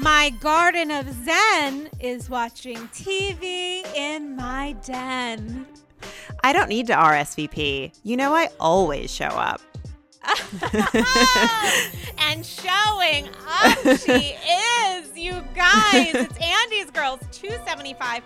My garden of Zen is watching TV in my den. I don't need to RSVP. You know, I always show up. and showing up she is, you guys. It's Andy's Girls 275.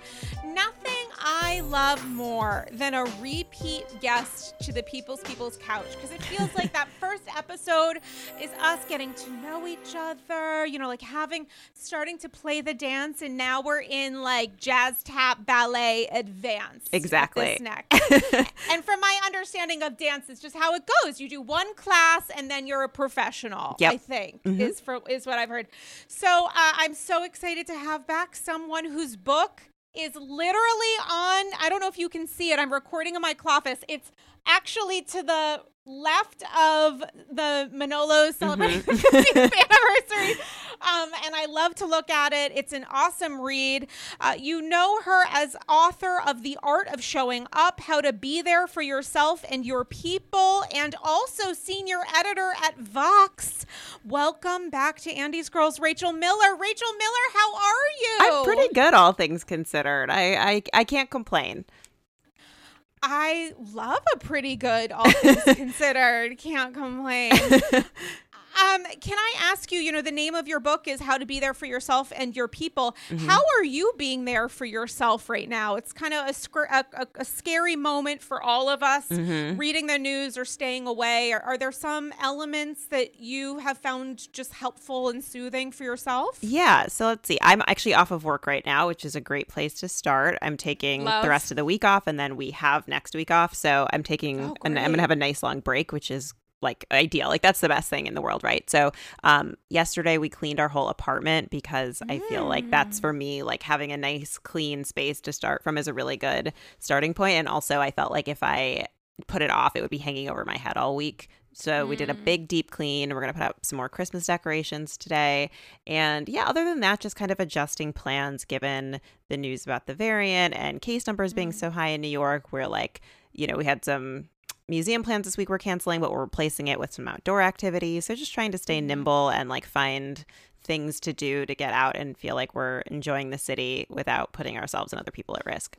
Nothing I love more than a repeat guest to the People's People's Couch because it feels like that first episode is us getting to know each other, you know, like having starting to play the dance, and now we're in like jazz tap ballet advance. Exactly. and from my understanding of dance, it's just how it goes. You do one class and then you're a professional. Yep. I think mm-hmm. is for is what I've heard. So uh, I'm so excited to have back someone whose book is literally on. I don't know if you can see it. I'm recording in my office. It's actually to the left of the Manolo celebrating mm-hmm. the anniversary. Um, and I love to look at it. It's an awesome read. Uh, you know her as author of The Art of Showing Up, How to Be There for Yourself and Your People, and also senior editor at Vox. Welcome back to Andy's Girls, Rachel Miller. Rachel Miller, how are you? I'm pretty good, all things considered. I, I, I can't complain. I love a pretty good, all things considered. Can't complain. Um, can I ask you, you know, the name of your book is How to Be There for Yourself and Your People. Mm-hmm. How are you being there for yourself right now? It's kind of a, a, a scary moment for all of us mm-hmm. reading the news or staying away. Are, are, there some elements that you have found just helpful and soothing for yourself? Yeah. So let's see. I'm actually off of work right now, which is a great place to start. I'm taking Love. the rest of the week off and then we have next week off. So I'm taking, oh, and I'm going to have a nice long break, which is like ideal. Like that's the best thing in the world, right? So, um, yesterday we cleaned our whole apartment because mm. I feel like that's for me, like having a nice clean space to start from is a really good starting point. And also, I felt like if I put it off, it would be hanging over my head all week. So mm. we did a mm. big deep clean. We're going to put up some more Christmas decorations today. And yeah, other than that, just kind of adjusting plans given the news about the variant and case numbers mm. being so high in New York. We're like, you know, we had some museum plans this week we're canceling, but we're replacing it with some outdoor activities. So just trying to stay mm-hmm. nimble and like find things to do to get out and feel like we're enjoying the city without putting ourselves and other people at risk.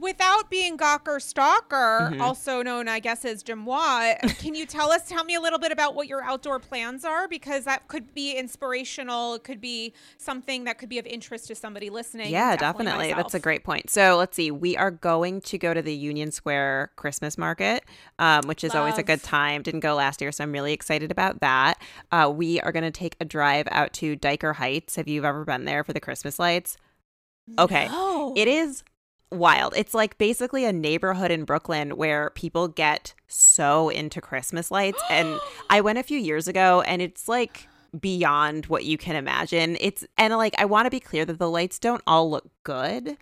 Without being Gawker Stalker, mm-hmm. also known, I guess, as Demois, can you tell us, tell me a little bit about what your outdoor plans are? Because that could be inspirational. It could be something that could be of interest to somebody listening. Yeah, definitely. definitely. That's a great point. So let's see. We are going to go to the Union Square Christmas market, um, which is Love. always a good time. Didn't go last year, so I'm really excited about that. Uh, we are going to take a drive out to Dyker Heights. Have you ever been there for the Christmas lights? Okay. No. It is wild. It's like basically a neighborhood in Brooklyn where people get so into Christmas lights. and I went a few years ago and it's like beyond what you can imagine. It's and like I want to be clear that the lights don't all look good.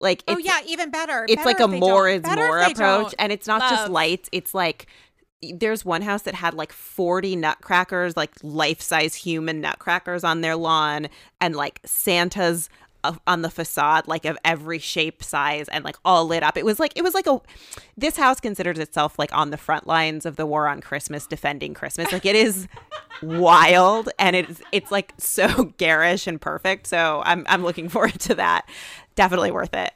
Like Oh yeah, even better. It's better like a more is more approach and it's not Love. just lights, it's like there's one house that had like 40 nutcrackers, like life size human nutcrackers on their lawn, and like Santa's on the facade like of every shape size and like all lit up. It was like it was like a this house considers itself like on the front lines of the war on christmas defending christmas. Like it is wild and it's it's like so garish and perfect. So i'm i'm looking forward to that. Definitely worth it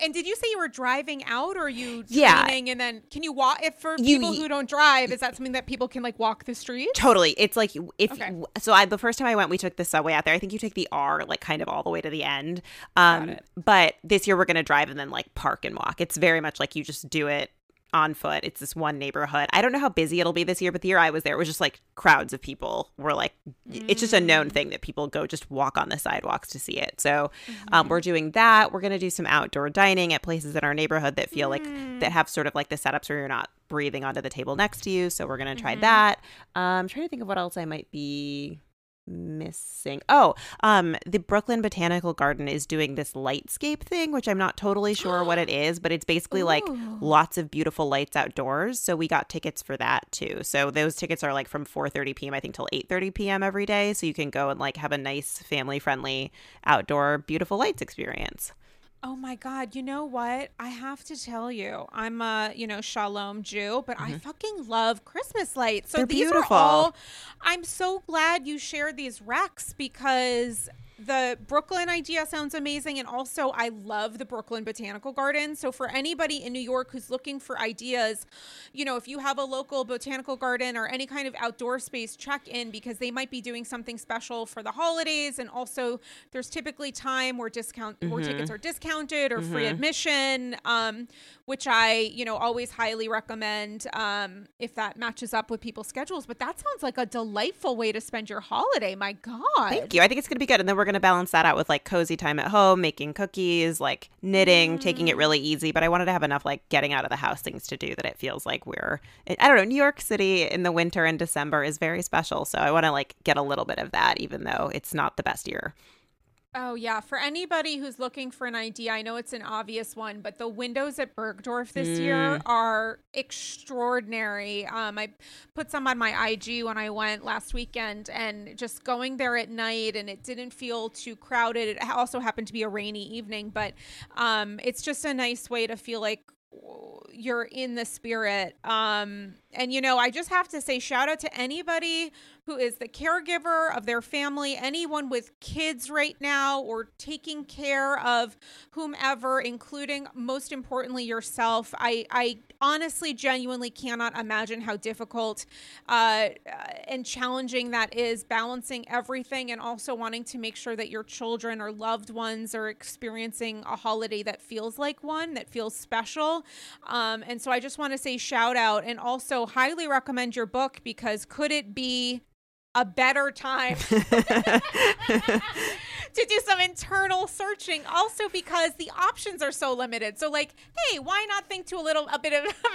and did you say you were driving out or you yeah. and then can you walk if for you, people who don't drive, is that something that people can like walk the streets? Totally. It's like if okay. so I the first time I went we took the subway out there. I think you take the R like kind of all the way to the end. Um but this year we're going to drive and then like park and walk. It's very much like you just do it on foot. It's this one neighborhood. I don't know how busy it'll be this year, but the year I was there, it was just like crowds of people were like, mm. it's just a known thing that people go just walk on the sidewalks to see it. So mm-hmm. um, we're doing that. We're going to do some outdoor dining at places in our neighborhood that feel mm. like, that have sort of like the setups where you're not breathing onto the table next to you. So we're going to try mm-hmm. that. Um, I'm trying to think of what else I might be missing. Oh um the brooklyn botanical garden is doing this lightscape thing which i'm not totally sure what it is but it's basically Ooh. like lots of beautiful lights outdoors. So we got tickets for that too. So those tickets are like from 4:30 p.m i think till 8:30 p.m every day. So you can go and like have a nice family friendly outdoor beautiful lights experience Oh my God. You know what? I have to tell you, I'm a, you know, shalom Jew, but mm-hmm. I fucking love Christmas lights. So They're these beautiful. are all, I'm so glad you shared these recs because the Brooklyn idea sounds amazing. And also, I love the Brooklyn Botanical Garden. So, for anybody in New York who's looking for ideas, you know, if you have a local botanical garden or any kind of outdoor space, check in because they might be doing something special for the holidays. And also, there's typically time where discount mm-hmm. where tickets are discounted or mm-hmm. free admission, um, which I, you know, always highly recommend um, if that matches up with people's schedules. But that sounds like a delightful way to spend your holiday. My God. Thank you. I think it's going to be good. And then we're going to balance that out with like cozy time at home, making cookies, like knitting, mm. taking it really easy. But I wanted to have enough like getting out of the house things to do that it feels like we're, I don't know, New York City in the winter and December is very special. So I want to like get a little bit of that, even though it's not the best year. Oh yeah, for anybody who's looking for an idea, I know it's an obvious one, but the windows at Bergdorf this mm. year are extraordinary. Um, I put some on my IG when I went last weekend, and just going there at night, and it didn't feel too crowded. It also happened to be a rainy evening, but um, it's just a nice way to feel like you're in the spirit. Um, and you know, I just have to say, shout out to anybody who is the caregiver of their family, anyone with kids right now, or taking care of whomever, including most importantly yourself. I, I honestly, genuinely cannot imagine how difficult uh, and challenging that is, balancing everything and also wanting to make sure that your children or loved ones are experiencing a holiday that feels like one, that feels special. Um, and so I just want to say shout out and also highly recommend your book because could it be a better time to do some internal searching? Also because the options are so limited. So like hey why not think to a little a bit of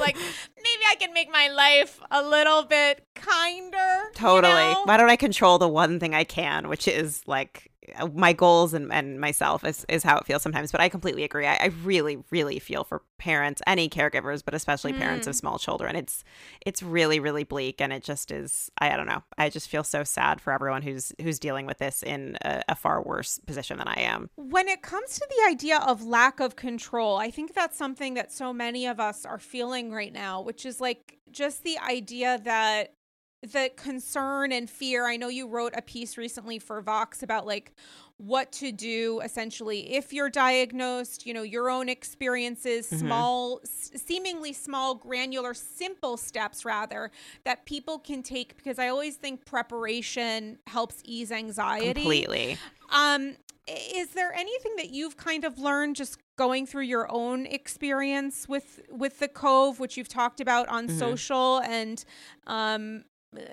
like maybe i can make my life a little bit kinder totally. you know? why don't i control the one thing i can which is like my goals and, and myself is, is how it feels sometimes. But I completely agree. I, I really, really feel for parents, any caregivers, but especially mm. parents of mm. small children. It's it's really, really bleak, and it just is. I, I don't know. I just feel so sad for everyone who's who's dealing with this in a, a far worse position than I am. When it comes to the idea of lack of control, I think that's something that so many of us are feeling right now, which is like just the idea that the concern and fear. I know you wrote a piece recently for Vox about like what to do essentially if you're diagnosed, you know, your own experiences, mm-hmm. small, s- seemingly small, granular, simple steps rather that people can take because I always think preparation helps ease anxiety. Completely. Um, is there anything that you've kind of learned just going through your own experience with with the cove which you've talked about on mm-hmm. social and um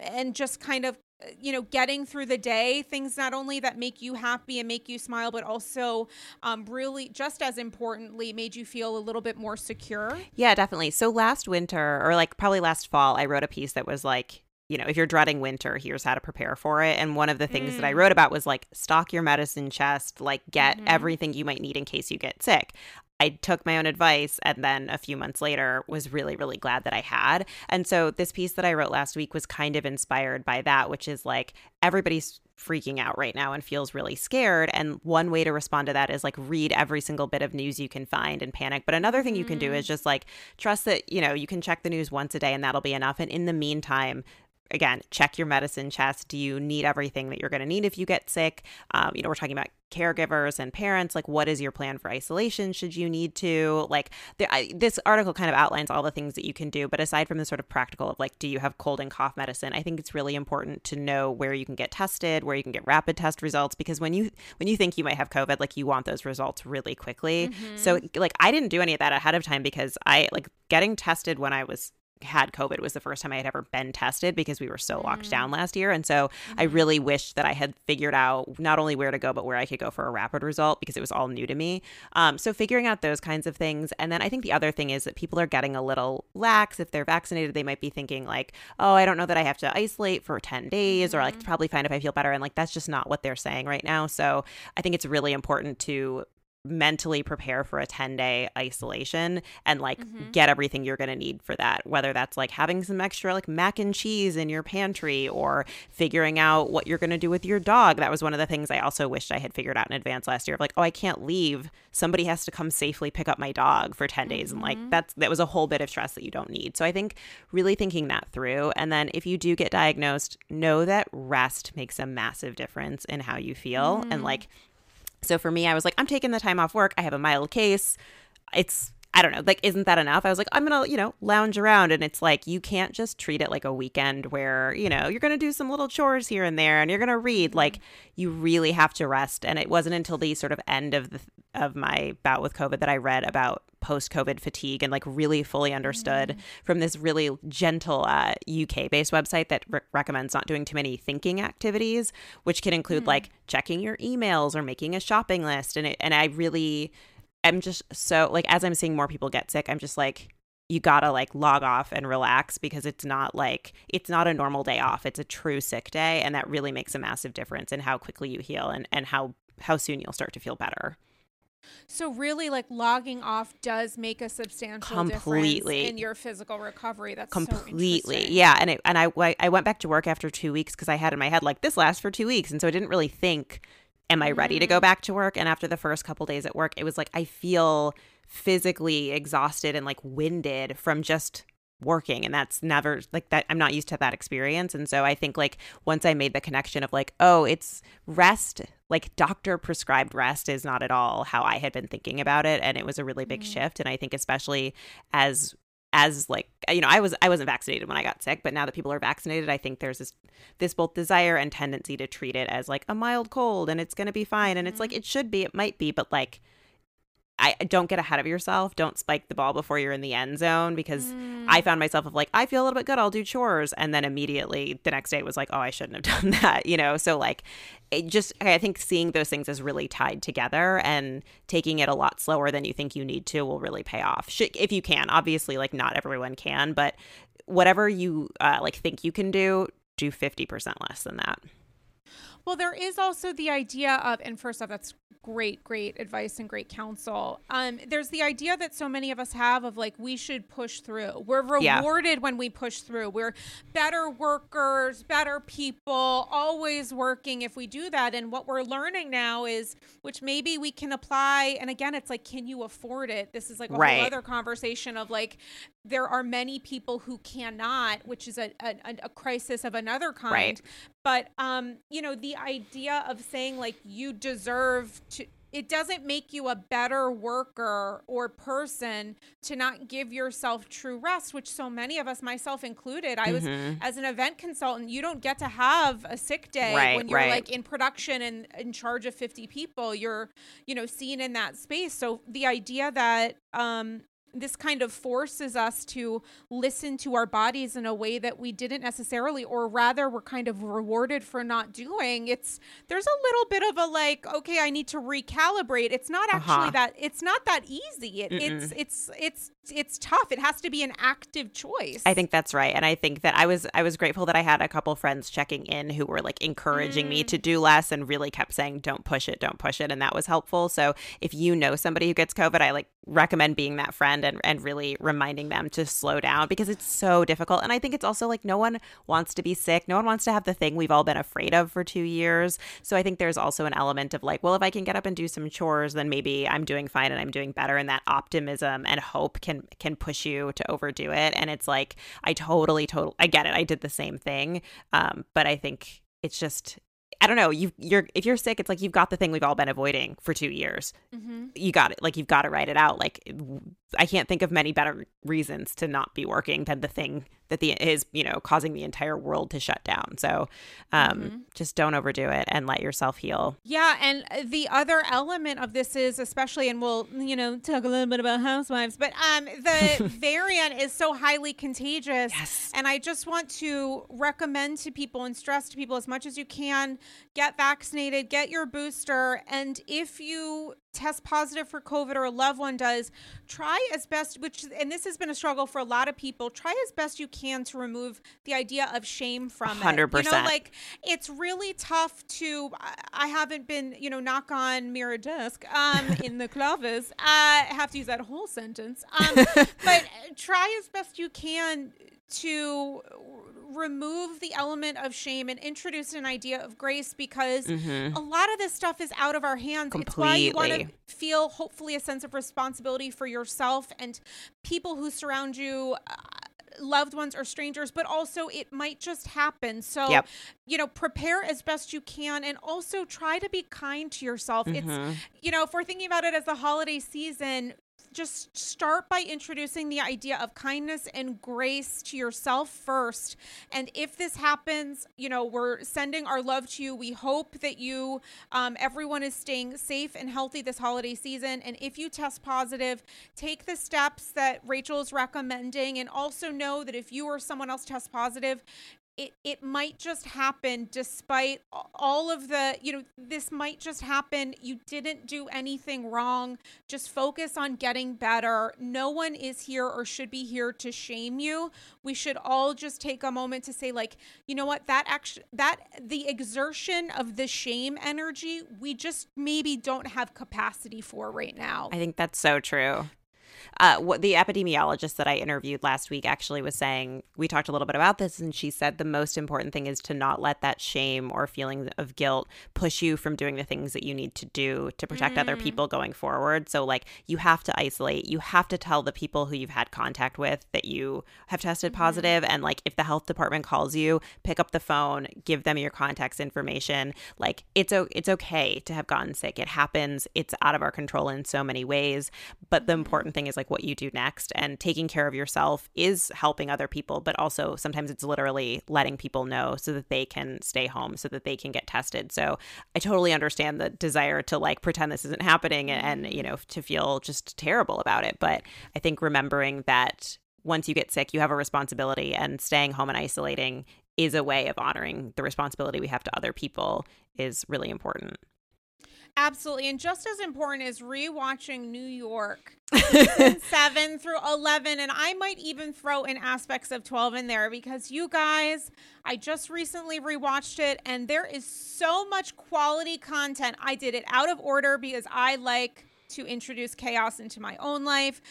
and just kind of you know getting through the day things not only that make you happy and make you smile but also um, really just as importantly made you feel a little bit more secure yeah definitely so last winter or like probably last fall i wrote a piece that was like you know, if you're dreading winter, here's how to prepare for it. And one of the things mm. that I mm. wrote about was like stock your medicine chest, like get mm-hmm. everything you might need in case you get sick. I took my own advice and then a few months later was really, really glad that I had. And so this piece that I wrote last week was kind of inspired by that, which is like everybody's freaking out right now and feels really scared. And one way to respond to that is like read every single bit of news you can find and panic. But another thing you can do is mm. just like trust that, you know, you can check the news once a day and that'll be enough. And in the meantime, again, check your medicine chest. Do you need everything that you're going to need if you get sick? Um, you know, we're talking about caregivers and parents. Like, what is your plan for isolation should you need to? Like, the, I, this article kind of outlines all the things that you can do. But aside from the sort of practical of like, do you have cold and cough medicine? I think it's really important to know where you can get tested, where you can get rapid test results, because when you when you think you might have COVID, like you want those results really quickly. Mm-hmm. So, like, I didn't do any of that ahead of time because I like getting tested when I was had COVID was the first time I had ever been tested because we were so locked down mm. last year. And so mm-hmm. I really wished that I had figured out not only where to go, but where I could go for a rapid result because it was all new to me. Um, so figuring out those kinds of things. And then I think the other thing is that people are getting a little lax. If they're vaccinated, they might be thinking, like, oh, I don't know that I have to isolate for 10 days mm-hmm. or like, it's probably fine if I feel better. And like, that's just not what they're saying right now. So I think it's really important to mentally prepare for a 10 day isolation and like mm-hmm. get everything you're going to need for that whether that's like having some extra like mac and cheese in your pantry or figuring out what you're going to do with your dog that was one of the things i also wished i had figured out in advance last year of like oh i can't leave somebody has to come safely pick up my dog for 10 days mm-hmm. and like mm-hmm. that's that was a whole bit of stress that you don't need so i think really thinking that through and then if you do get diagnosed know that rest makes a massive difference in how you feel mm-hmm. and like so for me, I was like, I'm taking the time off work. I have a mild case. It's I don't know, like, isn't that enough? I was like, I'm gonna, you know, lounge around. And it's like, you can't just treat it like a weekend where, you know, you're gonna do some little chores here and there and you're gonna read. Like, you really have to rest. And it wasn't until the sort of end of the, of my bout with COVID that I read about post COVID fatigue and like really fully understood mm. from this really gentle uh, UK based website that re- recommends not doing too many thinking activities, which can include mm. like checking your emails or making a shopping list. And it, and I really I'm just so like as I'm seeing more people get sick, I'm just like you gotta like log off and relax because it's not like it's not a normal day off. It's a true sick day, and that really makes a massive difference in how quickly you heal and and how how soon you'll start to feel better. So really, like logging off does make a substantial completely difference in your physical recovery. That's completely, so yeah. And it, and I I went back to work after two weeks because I had in my head like this lasts for two weeks, and so I didn't really think am I ready to go back to work? And after the first couple days at work, it was like I feel physically exhausted and like winded from just working and that's never like that I'm not used to that experience and so I think like once I made the connection of like oh it's rest like doctor prescribed rest is not at all how I had been thinking about it and it was a really big mm-hmm. shift and I think especially as as like you know i was i wasn't vaccinated when i got sick but now that people are vaccinated i think there's this this both desire and tendency to treat it as like a mild cold and it's going to be fine and it's like mm-hmm. it should be it might be but like I don't get ahead of yourself. Don't spike the ball before you're in the end zone because mm. I found myself of like, I feel a little bit good. I'll do chores. And then immediately the next day it was like, oh, I shouldn't have done that, you know? So like, it just, I think seeing those things is really tied together and taking it a lot slower than you think you need to will really pay off. If you can, obviously, like not everyone can, but whatever you uh, like think you can do, do 50% less than that. Well, there is also the idea of, and first off, that's great, great advice and great counsel. Um, there's the idea that so many of us have of like we should push through. We're rewarded yeah. when we push through. We're better workers, better people, always working if we do that. And what we're learning now is, which maybe we can apply. And again, it's like, can you afford it? This is like a right. whole other conversation of like, there are many people who cannot, which is a, a, a crisis of another kind. Right. But um, you know, the idea of saying like you deserve to it doesn't make you a better worker or person to not give yourself true rest, which so many of us, myself included, I was Mm-hmm. as an event consultant, you don't get to have a sick day Right, when you're right. like in production and in charge of 50 people. You're, you know, seen in that space. So the idea that um this kind of forces us to listen to our bodies in a way that we didn't necessarily or rather we're kind of rewarded for not doing it's there's a little bit of a like okay i need to recalibrate it's not actually Uh-huh. that it's not that easy it, it's it's it's it's tough it has to be an active choice I think that's right. And I think that I was I was grateful that I had a couple friends checking in who were like encouraging me Mm. to do less and really kept saying don't push it, don't push it and that was helpful. So if you know somebody who gets COVID, I like recommend being that friend and and really reminding them to slow down because it's so difficult. And I think it's also like no one wants to be sick. No one wants to have the thing we've all been afraid of for 2 years. So I think there's also an element of like, well, if I can get up and do some chores, then maybe I'm doing fine and I'm doing better and that optimism and hope can can push you to overdo it and it's like I totally totally I get it. I did the same thing. Um but I think it's just I don't know. You you're if you're sick, it's like you've got the thing we've all been avoiding for 2 years. mm-hmm. You got it. Like you've got to write it out. Like I can't think of many better reasons to not be working than the thing that the is, you know, causing the entire world to shut down. So, um just don't overdo it and let yourself heal. Yeah, and the other element of this is especially, and we'll you know talk a little bit about housewives, but um, the variant is so highly contagious, Yes. and I just want to recommend to people and stress to people as much as you can get vaccinated, get your booster, and if you test positive for COVID or a loved one does, try as best, which, and this has been a struggle for a lot of people, try as best you can to remove the idea of shame from it. You know, 100%. like it's really tough to, I- haven't been, you know, knock on mirror desk um, in the clavas. Uh, I have to use that whole sentence. Um, but try as best you can to remove the element of shame and introduce an idea of grace because a lot of this stuff is out of our hands. It's why you want to feel hopefully a sense of responsibility for yourself and people who surround you. Uh, loved ones or strangers but also it might just happen so Yep. you know prepare as best you can and also try to be kind to yourself it's you know if we're thinking about it as the holiday season just start by introducing the idea of kindness and grace to yourself first. And if this happens, you know, we're sending our love to you. We hope that you, um, everyone is staying safe and healthy this holiday season. And if you test positive, take the steps that Rachel is recommending. And also know that if you or someone else tests positive, it, it might just happen despite all of the you know this might just happen. You didn't do anything wrong. Just focus on getting better. No one is here or should be here to shame you. We should all just take a moment to say like you know what? That actually that the exertion of the shame energy we just maybe don't have capacity for right now. I think that's so true. Uh, what the epidemiologist that I interviewed last week actually was saying, we talked a little bit about this, and she said the most important thing is to not let that shame or feeling of guilt push you from doing the things that you need to do to protect other mm. people going forward. So, like, you have to isolate, you have to tell the people who you've had contact with that you have tested mm-hmm. positive, and like, if the health department calls you, pick up the phone, give them your contacts information. Like, it's o- it's okay to have gotten sick. It happens. It's out of our control in so many ways. But the mm-hmm. important thing is like what you do next, and taking care of yourself is helping other people. But also sometimes it's literally letting people know so that they can stay home, so that they can get tested. So I totally understand the desire to like pretend this isn't happening and, and you know to feel just terrible about it. But I think remembering that once you get sick, you have a responsibility, and staying home and isolating is a way of honoring the responsibility we have to other people is really important. Absolutely. And just as important is rewatching New York 7 through 11 and I might even throw in aspects of 12 in there because you guys, I just recently rewatched it and there is so much quality content. I did it out of order because I like to introduce chaos into my own life.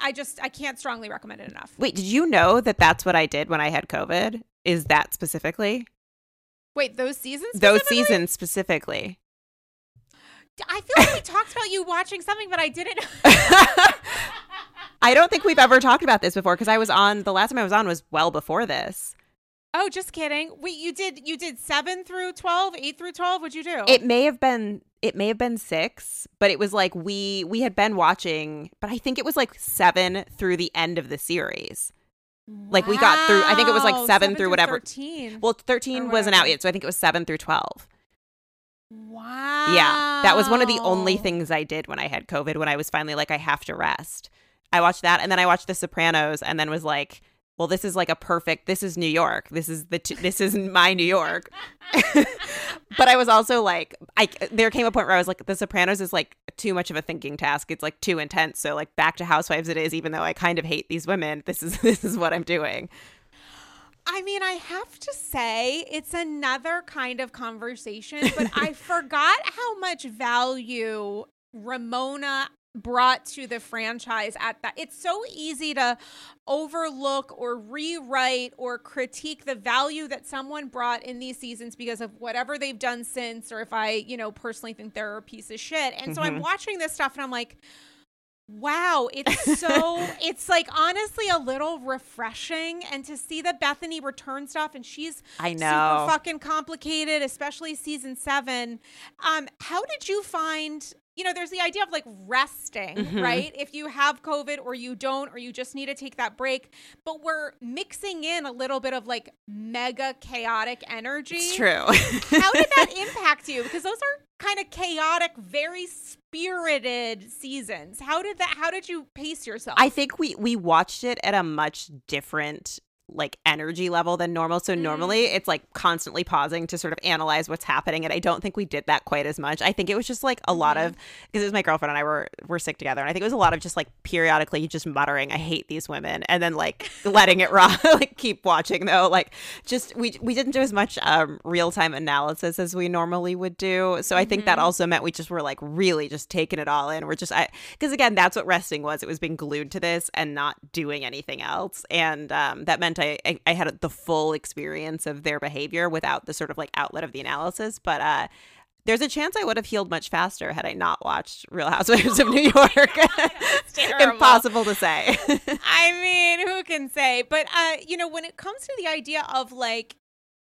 I just I can't strongly recommend it enough. Wait, did you know that that's what I did when I had COVID? Is that specifically? Wait, those seasons? Those seasons specifically. I feel like we talked about you watching something but I didn't I don't think we've ever talked about this before because I was on the last time I was on was well before this. Oh, just kidding. Wait, you did you did seven through 12, 8 through twelve. What'd you do? It may have been it may have been six, but it was like we we had been watching, but I think it was like seven through the end of the series. Wow. Like we got through. I think it was like seven, seven through, through whatever. 13. Well, thirteen wasn't out yet, so I think it was seven through twelve. Wow. Yeah, that was one of the only things I did when I had COVID. When I was finally like, I have to rest. I watched that, and then I watched The Sopranos, and then was like, well, this is like a perfect. This is New York. This is the. T- this is my New York. but I was also like, I there came a point where I was like, The Sopranos is like too much of a thinking task. It's like too intense. So like back to Housewives, it is. Even though I kind of hate these women, this is this is what I'm doing. I mean, I have to say, it's another kind of conversation, but I forgot how much value Ramona brought to the franchise at that. It's so easy to overlook or rewrite or critique the value that someone brought in these seasons because of whatever they've done since, or if I, you know, personally think they're a piece of shit. And mm-hmm. so I'm mm-hmm. watching this stuff and I'm like, Wow, it's so it's like honestly a little refreshing and to see the Bethany return stuff and she's I know super fucking complicated, especially season 7. Um how did you find you know, there's the idea of like resting, mm-hmm. right? If you have COVID or you don't, or you just need to take that break. But we're mixing in a little bit of like mega chaotic energy. It's true. How did that impact you? Because those are kind of chaotic, very spirited seasons. How did that how did you pace yourself? I think we we watched it at a much different like energy level than normal. So mm. normally it's like constantly pausing to sort of analyze what's happening. And I don't think we did that quite as much. I think it was just like a mm-hmm. lot of because it was my girlfriend and I were were sick together. And I think it was a lot of just like periodically just muttering, I hate these women, and then like letting it run, like keep watching though. Like just we we didn't do as much um, real time analysis as we normally would do. So I think mm-hmm. that also meant we just were like really just taking it all in. We're just I because again, that's what resting was. It was being glued to this and not doing anything else. And um, that meant I, I, I had the full experience of their behavior without the sort of like outlet of the analysis. But uh, there's a chance I would have healed much faster had I not watched Real Housewives of New York. Impossible to say. I mean, who can say? But uh, you know, when it comes to the idea of like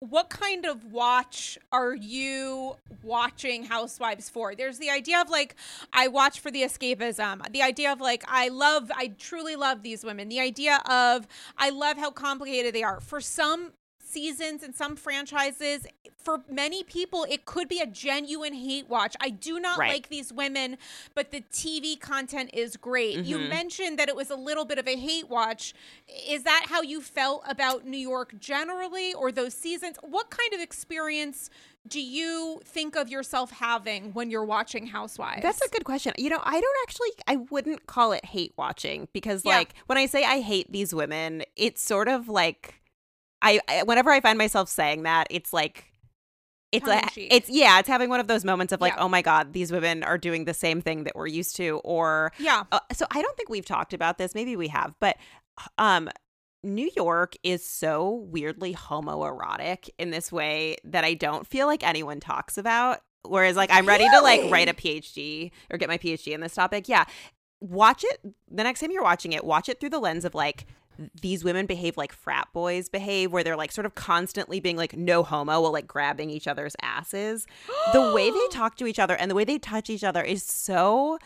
what kind of watch are you watching Housewives for? There's the idea of like, I watch for the escapism. The idea of like, I love, I truly love these women. The idea of, I love how complicated they are. For some seasons and some franchises, for many people, it could be a genuine hate watch. I do not right. like these women, but the TV content is great. Mm-hmm. You mentioned that it was a little bit of a hate watch. Is that how you felt about New York generally or those seasons? What kind of experience do you think of yourself having when you're watching Housewives? That's a good question. You know, I don't actually I wouldn't call it hate watching because yeah. like when I say I hate these women, it's sort of like I, I whenever I find myself saying that, it's like it's a, it's yeah, it's having one of those moments of like, yeah. oh my god, these women are doing the same thing that we're used to, or yeah. Uh, so I don't think we've talked about this. Maybe we have, but um, New York is so weirdly homoerotic in this way that I don't feel like anyone talks about. Whereas, like, I'm ready really? to like write a PhD or get my PhD in this topic. Yeah, watch it the next time you're watching it. Watch it through the lens of like these women behave like frat boys behave, where they're like sort of constantly being like no homo while like grabbing each other's asses. the way they talk to each other and the way they touch each other is so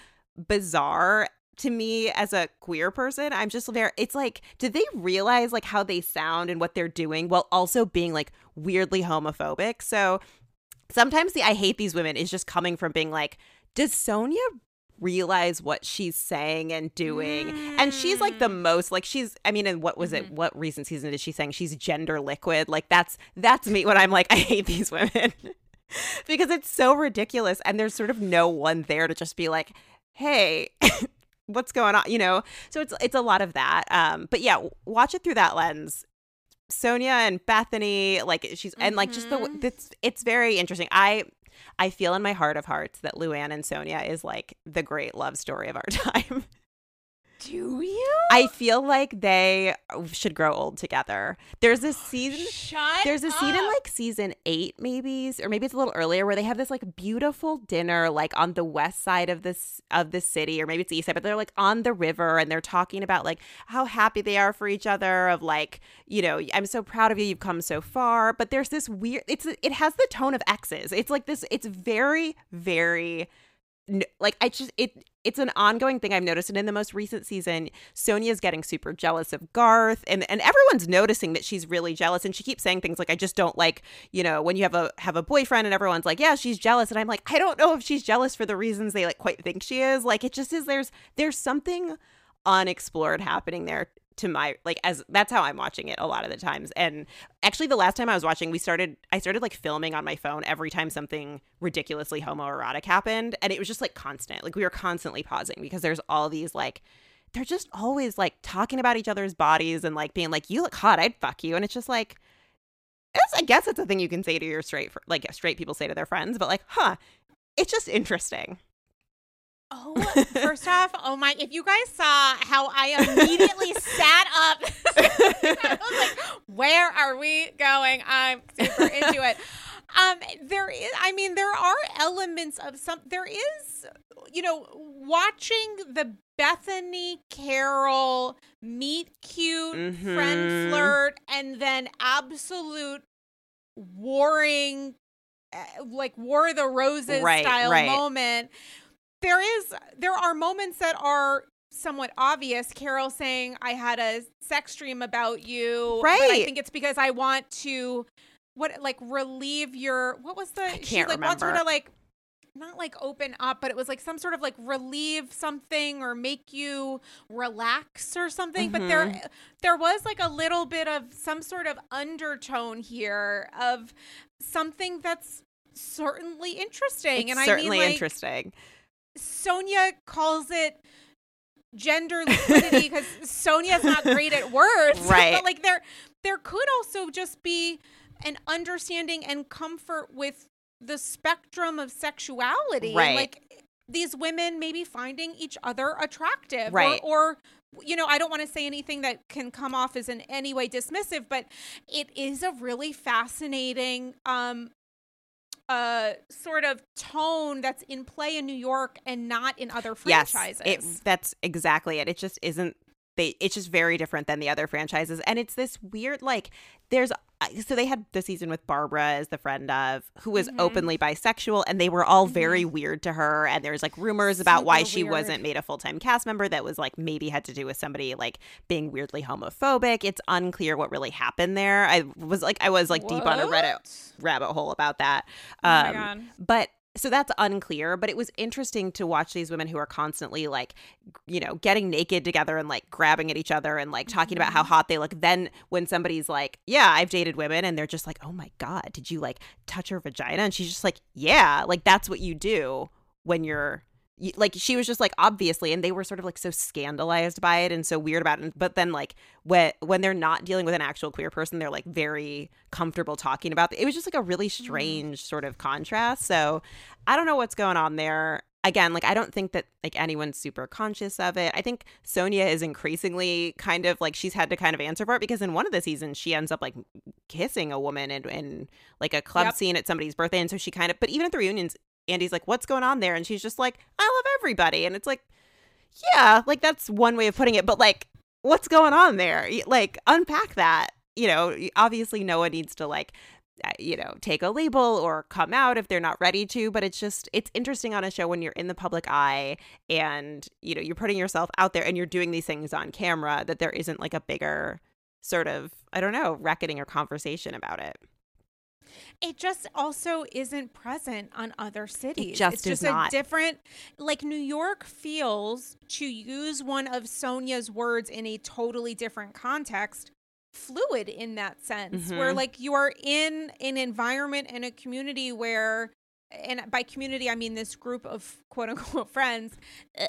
bizarre to me as a queer person i'm just there it's like did they realize like how they sound and what they're doing while also being like weirdly homophobic so sometimes the i hate these women is just coming from being like does Sonja realize what she's saying and doing. Mm. And she's like the mm. most like she's I mean and what was mm-hmm. it what recent season is she saying she's gender liquid? Like that's that's me when I'm like I hate these women. because it's so ridiculous and there's sort of no one there to just be like, "Hey, what's going on?" you know. So it's it's a lot of that. Um but yeah, watch it through that lens. Sonja and Bethany, like she's mm-hmm. and like just the mm-hmm. it's it's very interesting. I I feel in my heart of hearts that Luann and Sonja is like the great love story of our time. Do you? I feel like they uh, should grow old together. There's a oh, season. Shut there's a up. scene in like season eight, maybe, or maybe it's a little earlier, where they have this like beautiful dinner, like on the west side of this of the city, or maybe it's the east side, but they're like on the river and they're talking about like how happy they are for each other. Of like, you know, I'm so proud of you. You've come so far. But there's this weird. It's it has the tone of exes. It's like this. It's very very like I just it it's an ongoing thing I've noticed and in the most recent season Sonja's getting super jealous of Garth and and everyone's noticing that she's really jealous and she keeps saying things like I just don't like you know when you have a have a boyfriend and everyone's like yeah she's jealous and I'm like I don't know if she's jealous for the reasons they like quite think she is like it just is there's there's something unexplored happening there to my like as that's how I'm watching it a lot of the times. And actually the last time I was watching, we started I started like filming on my phone every time something ridiculously homoerotic happened and it was just like constant. Like we were constantly pausing because there's all these like they're just always like talking about each other's bodies and like being like you look hot, I'd fuck you and it's just like it's, I guess it's a thing you can say to your straight like straight people say to their friends, but like, huh, it's just interesting. Oh, first off, oh my! If you guys saw how I immediately sat up, I was like, "Where are we going?" I'm super into it. Um, there is, I mean, there are elements of some. There is, you know, watching the Bethany Carole meet cute mm-hmm. friend flirt, and then absolute warring, eh, like War of the Roses right, style right. moment there is there are moments that are somewhat obvious. Carole saying, "I had a sex dream about you," right? But I think it's because I want to what like relieve your what was the I can't she like remember. wants her to like not like open up, but it was like some sort of like relieve something or make you relax or something. Mm-hmm. But there mm-hmm. there was like a little bit of some sort of undertone here of something that's certainly interesting. It's and certainly I mean, like, interesting. Sonja calls it gender liquidity because Sonja's not great at words. Right. but like there there could also just be an understanding and comfort with the spectrum of sexuality. Right. like these women maybe finding each other attractive. Right. Or, or you know, I don't want to say anything that can come off as in any way dismissive, but it is a really fascinating um uh sort of tone that's in play in New York and not in other franchises. Yes, it, that's exactly it. It just isn't they it's just very different than the other franchises and it's this weird like there's so they had the season with Barbara as the friend of who was mm-hmm. openly bisexual and they were all very mm-hmm. weird to her and there's like rumors Super about why she weird. wasn't made a full-time cast member that was like maybe had to do with somebody like being weirdly homophobic it's unclear what really happened there i was like i was like what? deep on a reddit rabbit hole about that um, but so that's unclear but it was interesting to watch these women who are constantly like you know getting naked together and like grabbing at each other and like talking about how mm-hmm. hot they look then when somebody's like yeah i've dated women and they're just like oh my god did you like touch her vagina and she's just like yeah like that's what you do when you're like she was just like obviously and they were sort of like so scandalized by it and so weird about it but then like when when they're not dealing with an actual queer person they're like very comfortable talking about it. it was just like a really mm. strange sort of contrast so i don't know what's going on there again like i don't think that like anyone's super conscious of it i think Sonja is increasingly kind of like she's had to kind of answer for it because in one of the seasons she ends up like kissing a woman in, in like a club yep. scene at somebody's birthday and so she kind of but even at the reunions Andy's like, "What's going on there?" And she's just like, "I love everybody." And it's like, yeah, like that's one way of putting it, but like, what's going on there? Like, unpack that. You know, obviously, no one needs to like uh, you know take a label or come out if they're not ready to but it's just it's interesting on a show when you're in the public eye and you know you're putting yourself out there and you're doing these things on camera that there isn't like a bigger sort of i don't know reckoning or conversation about it it just also isn't present on other cities. It just it's just not. a different like New York feels to use one of Sonja's words in a totally different context fluid in that sense mm-hmm. where like you are in an environment and a community where and by community I mean this group of quote unquote friends,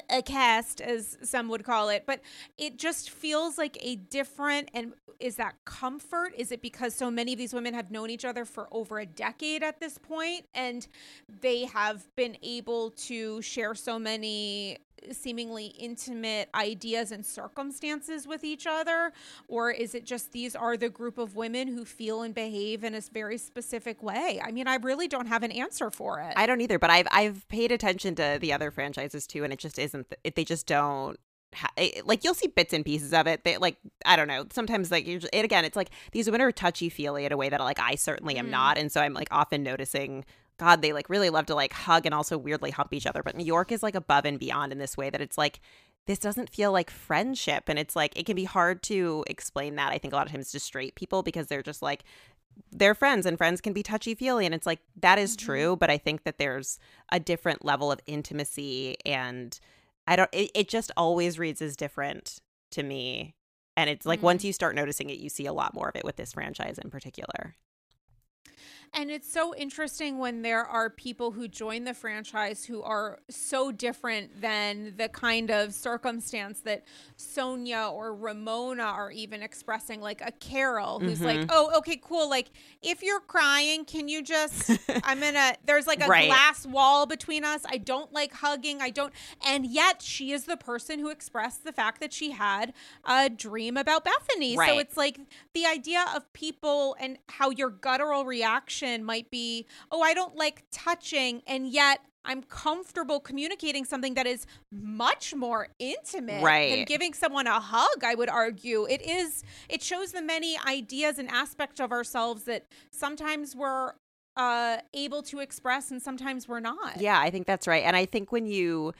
a, cast as some would call it, but it just feels like a different and is that comfort? Is it because so many of these women have known each other for over a decade at this point and they have been able to share so many seemingly intimate ideas and circumstances with each other? Or is it just these are the group of women who feel and behave in a very specific way? I mean, I really don't have an answer for it. I don't either, but I've I've paid attention to the other franchises too, and it just isn't. They just don't like you'll see bits and pieces of it. They like I don't know. Sometimes like just, it again. It's like these women are touchy feely in a way that like I certainly am mm. not, and so I'm like often noticing. God, they like really love to like hug and also weirdly hump each other. But New York is like above and beyond in this way that it's like this doesn't feel like friendship, and it's like it can be hard to explain that. I think a lot of times to straight people because they're just like they're friends and friends can be touchy feely and it's like that is mm-hmm. true but i think that there's a different level of intimacy and I don't it, it just always reads as different to me. And it's like mm-hmm. once you start noticing it, you see a lot more of it with this franchise in particular. And it's so interesting when there are people who join the franchise who are so different than the kind of circumstance that Sonja or Ramona are even expressing, like a Carole who's mm-hmm. like, oh, okay, cool. Like, if you're crying, can you just, I'm gonna, there's like a right. glass wall between us. I don't like hugging. I don't, and yet she is the person who expressed the fact that she had a dream about Bethenny. Right. So it's like the idea of people and how your guttural reaction reaction might be, oh, I don't like touching, and yet I'm comfortable communicating something that is much more intimate right. than giving someone a hug, I would argue. It is it shows the many ideas and aspects of ourselves that sometimes we're uh able to express and sometimes we're not. Yeah, I think that's right. And I think when you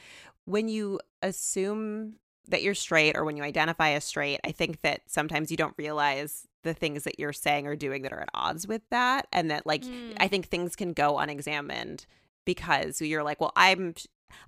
when you assume that you're straight or when you identify as straight, I think that sometimes you don't realize the things that you're saying or doing that are at odds with that and that like mm. i think things can go unexamined because you're like well i'm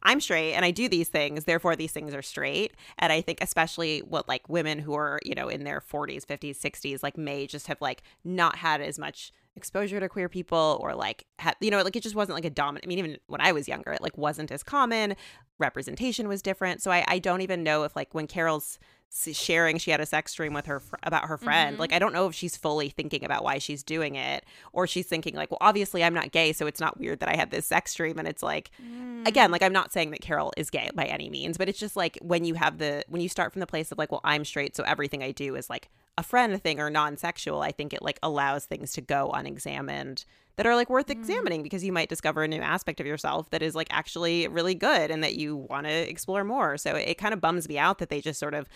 I'm straight and I do these things, therefore these things are straight. And I think especially what like women who are, you know, in their 40s, 50s, 60s like may just have like not had as much exposure to queer people or like had, you know, like it just wasn't like a dominant. I mean even when I was younger, it like wasn't as common. Representation was different. So I I don't even know if like when Carole's sharing she had a sex dream with her fr- about her friend mm-hmm. like i don't know if she's fully thinking about why she's doing it or she's thinking like well obviously i'm not gay so it's not weird that i had this sex dream and it's like mm. again like i'm not saying that carole is gay by any means but it's just like when you have the when you start from the place of like well i'm straight so everything i do is like a friend thing or non-sexual i think it like allows things to go unexamined that are like worth mm. examining because you might discover a new aspect of yourself that is like actually really good and that you want to explore more. So it kind of bums me out that they just sort of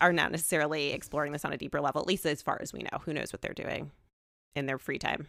are not necessarily exploring this on a deeper level, at least as far as we know. Who knows what they're doing in their free time?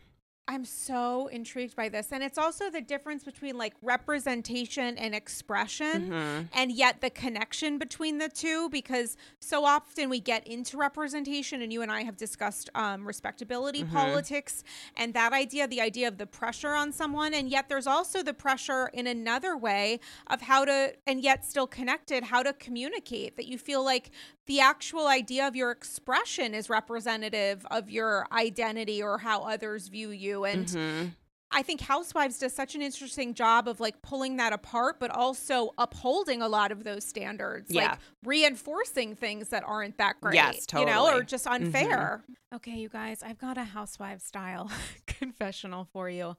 I'm so intrigued by this. And it's also the difference between like representation and expression, mm-hmm. and yet the connection between the two, because so often we get into representation, and you and I have discussed um, respectability mm-hmm. politics and that idea, the idea of the pressure on someone. And yet there's also the pressure in another way of how to, and yet still connected, how to communicate that you feel like the actual idea of your expression is representative of your identity or how others view you and mm-hmm. I think Housewives does such an interesting job of like pulling that apart, but also upholding a lot of those standards, yeah. like reinforcing things that aren't that great, yes, totally. you know, or just unfair. Mm-hmm. Okay, you guys, I've got a housewife style confessional for you.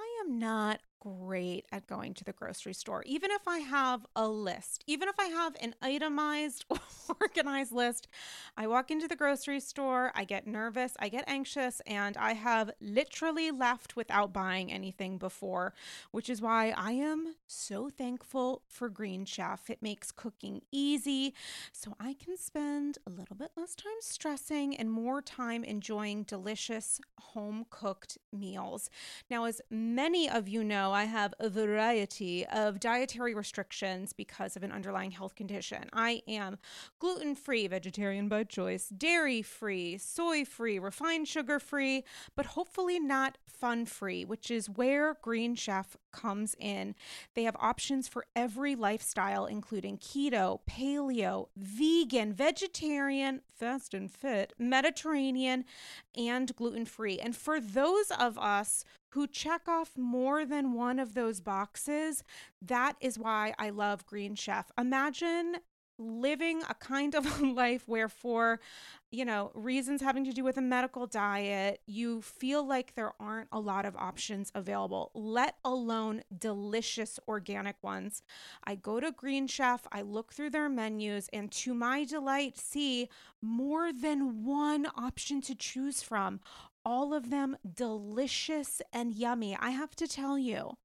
I am not great at going to the grocery store. Even if I have a list, even if I have an itemized, organized list, I walk into the grocery store, I get nervous, I get anxious, and I have literally left without buying anything before, which is why I am so thankful for Green Chef. It makes cooking easy, so I can spend a little bit less time stressing and more time enjoying delicious home cooked meals. Now, as many of you know, I have a variety of dietary restrictions because of an underlying health condition. I am gluten free, vegetarian by choice, dairy free, soy free, refined sugar free, but hopefully not fun free, which is where Green Chef comes in. They have options for every lifestyle, including keto, paleo, vegan, vegetarian, fast and fit, Mediterranean, and gluten free. And for those of us who check off more than one of those boxes, that is why I love Green Chef. Imagine living a kind of life where for you know reasons having to do with a medical diet you feel like there aren't a lot of options available let alone delicious organic ones i go to green chef i look through their menus and to my delight see more than one option to choose from all of them delicious and yummy. I have to tell you,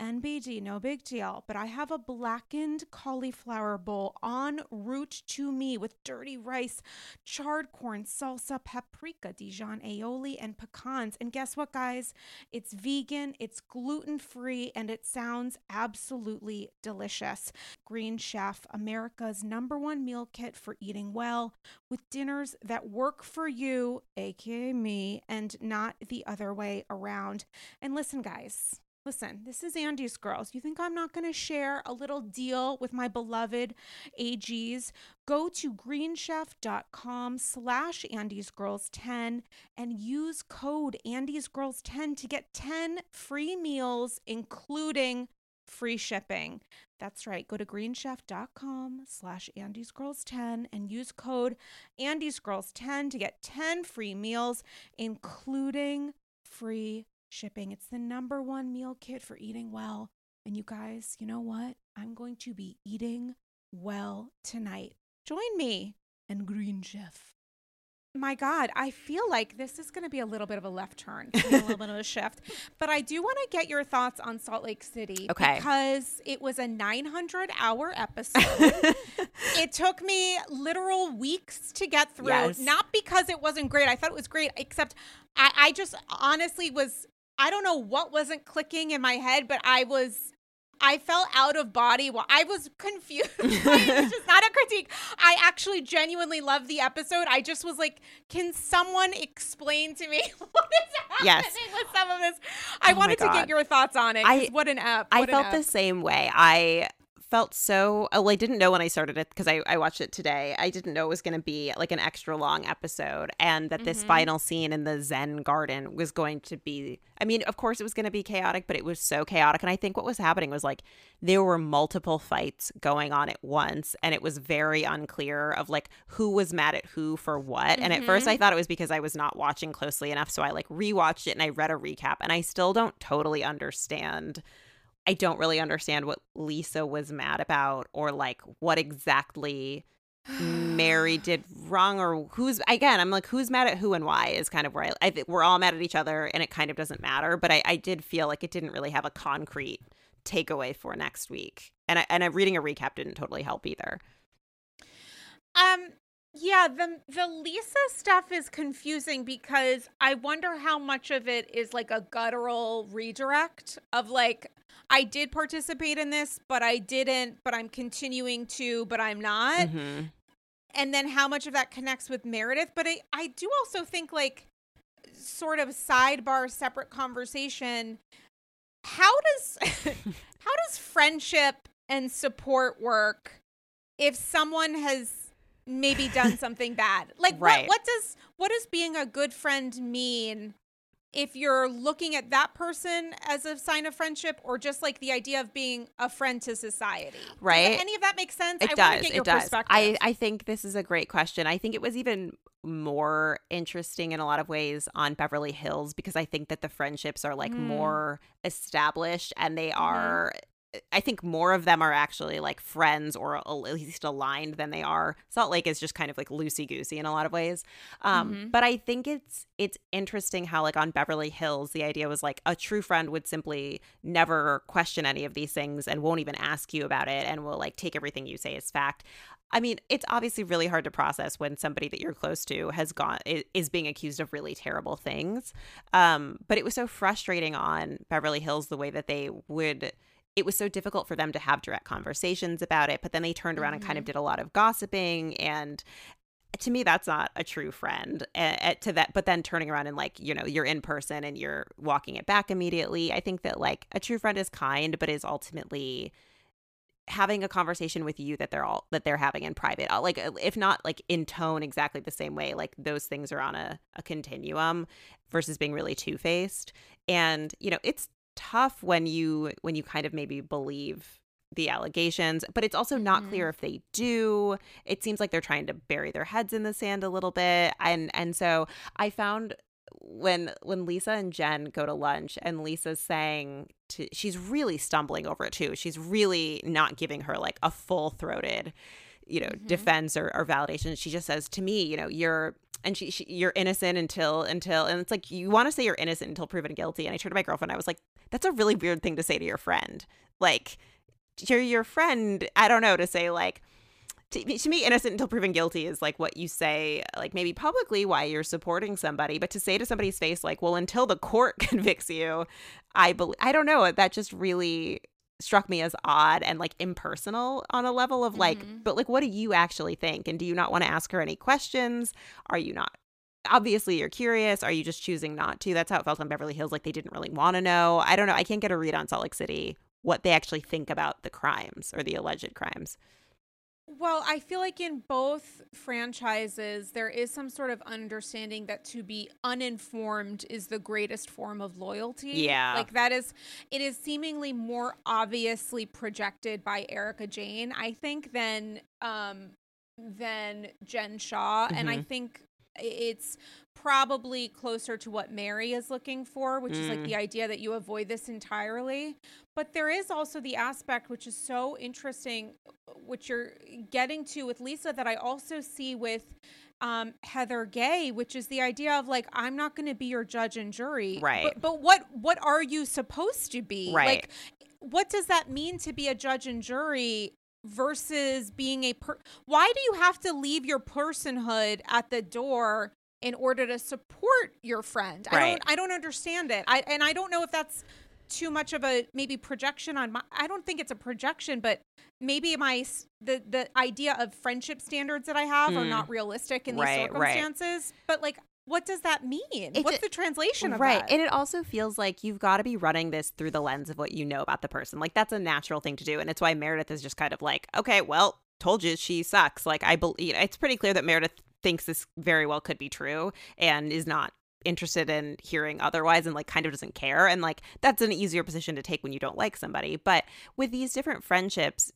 NBD, no big deal, but I have a blackened cauliflower bowl en route to me with dirty rice, charred corn, salsa, paprika, Dijon aioli, and pecans. And guess what, guys? It's vegan, it's gluten free, and it sounds absolutely delicious. Green Chef, America's number one meal kit for eating well, with dinners that work for you, aka me, and not the other way around. And listen, guys. Listen, this is Andy's Girls. You think I'm not going to share a little deal with my beloved AGs? Go to greenchef.com slash Andy's Girls 10 and use code Andy's Girls 10 to get 10 free meals, including free shipping. That's right. Go to greenchef.com slash Andy's Girls 10 and use code Andy's Girls 10 to get 10 free meals, including free shipping. It's the number one meal kit for eating well. And you guys, you know what? I'm going to be eating well tonight. Join me and Green Chef. My God, I feel like this is going to be a little bit of a left turn, a little bit of a shift. But I do want to get your thoughts on Salt Lake City okay. because it was a 900 hour episode. it took me literal weeks to get through, yes. not because it wasn't great. I thought it was great, except I, I just honestly was I don't know what wasn't clicking in my head, but I was I felt out of body. Well, I was confused. it's just not a critique. I actually genuinely love the episode. I just was like, can someone explain to me what is happening yes. with some of this? I oh wanted to get your thoughts on it. I, what an app. I felt the same way. I felt so oh, well, I didn't know when I started it because I, I watched it today. I didn't know it was going to be like an extra long episode and that this mm-hmm. final scene in the Zen garden was going to be I mean, of course it was going to be chaotic, but it was so chaotic and I think what was happening was like there were multiple fights going on at once and it was very unclear of like who was mad at who for what. Mm-hmm. And at first I mm-hmm. thought it was because I was not watching closely enough, so I like rewatched it and I read a recap and I still don't totally understand I don't really understand what Lisa was mad about or like what exactly Mary did wrong or who's again I'm like who's mad at who and why is kind of where I, I think we're all mad at each other and it kind of doesn't matter but I, I did feel like it didn't really have a concrete takeaway for next week and I, and I, reading a recap didn't totally help either. Um yeah, the the Lisa stuff is confusing because I wonder how much of it is like a guttural redirect of like I did participate in this, but I didn't, but I'm continuing to, but I'm not. Mm-hmm. And then how much of that connects with Meredith. But I, I do also think, like, sort of sidebar, separate conversation. How does how does friendship and support work if someone has maybe done something bad? Like right. what what does what does being a good friend mean if you're looking at that person as a sign of friendship or just like the idea of being a friend to society. Right. Does any of that make sense? It I does. it does. I, I think this is a great question. I think it was even more interesting in a lot of ways on Beverly Hills because I think that the friendships are like mm. more established and they mm-hmm. are I think more of them are actually like friends or at least aligned than they are. Salt Lake is just kind of like loosey goosey in a lot of ways. Um, mm-hmm. But I think it's it's interesting how like on Beverly Hills, the idea was like a true friend would simply never question any of these things and won't even ask you about it and will like take everything you say as fact. I mean, it's obviously really hard to process when somebody that you're close to has gone is being accused of really terrible things. Um, but it was so frustrating on Beverly Hills the way that they would it was so difficult for them to have direct conversations about it. But then they turned around mm-hmm. and kind of mm-hmm. did a lot of gossiping and to me that's not a true friend uh, to that but then turning around and like you know you're in person and you're walking it back immediately i think that like a true friend is kind but is ultimately having a conversation with you that they're all that they're having in private like if not like in tone exactly the same way like those things are on a, a continuum versus being really two-faced and you know it's tough when you when you kind of maybe believe the allegations, but it's also not Mm-hmm. clear if they do. It seems like they're trying to bury their heads in the sand a little bit. And and so I found when when Lisa and Jen go to lunch and Lisa's saying to she's really stumbling over it too. She's really not giving her like a full throated, you know, Mhm. defense or, or validation. She just says to me, you know, you're and she, she you're innocent until until and it's like you want to say you're innocent until proven guilty. And I turned to my girlfriend, I was like, that's a really weird thing to say to your friend. Like you're your friend, I don't know, to say like to, to me innocent until proven guilty is like what you say like maybe publicly why you're supporting somebody but to say to somebody's face like well until the court convicts you i believe i don't know that just really struck me as odd and like impersonal on a level of like Mhm. but like what do you actually think? And do you not want to ask her any questions? Are you not obviously you're curious. Are you just choosing not to? That's how it felt on beverly hills like they didn't really want to know. I don't know. I can't get a read on salt lake city what they actually think about the crimes or the alleged crimes Well, I feel like in both franchises, there is some sort of understanding that to be uninformed is the greatest form of loyalty. Yeah. Like that is, it is seemingly more obviously projected by Erika Jayne, I think, than, um, than Jen Shah. And I Mhm. think it's probably closer to what Mary is looking for, which is like Mm. the idea that you avoid this entirely. But there is also the aspect which is so interesting, which you're getting to with Lisa, that I also see with um, Heather Gay, which is the idea of like I'm not going to be your judge and jury, Right. But, but what what are you supposed to be? Right. Like, what does that mean to be a judge and jury? Versus being a per why do you have to leave your personhood at the door in order to support your friend i don't i don't understand it i and i don't know if that's too much of a maybe projection on my i don't think it's a projection but maybe my the the idea of friendship standards that i have are Mm. not realistic in these Right, right. circumstances but like what does that mean It's what's a- the translation of right that Right. and it also feels like you've got to be running this through the lens of what you know about the person like that's a natural thing to do and it's why meredith is just kind of like okay well told you she sucks like i believe it's pretty clear that meredith thinks this very well could be true and is not interested in hearing otherwise and like kind of doesn't care and like that's an easier position to take when you don't like somebody but with these different friendships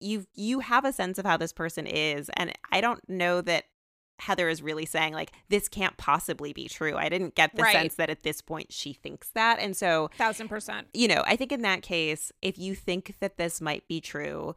you you have a sense of how this person is and i don't know that Heather is really saying like this can't possibly be true. I didn't get the Right. sense that at this point she thinks that. And so, thousand percent you know, I think in that case, if you think that this might be true,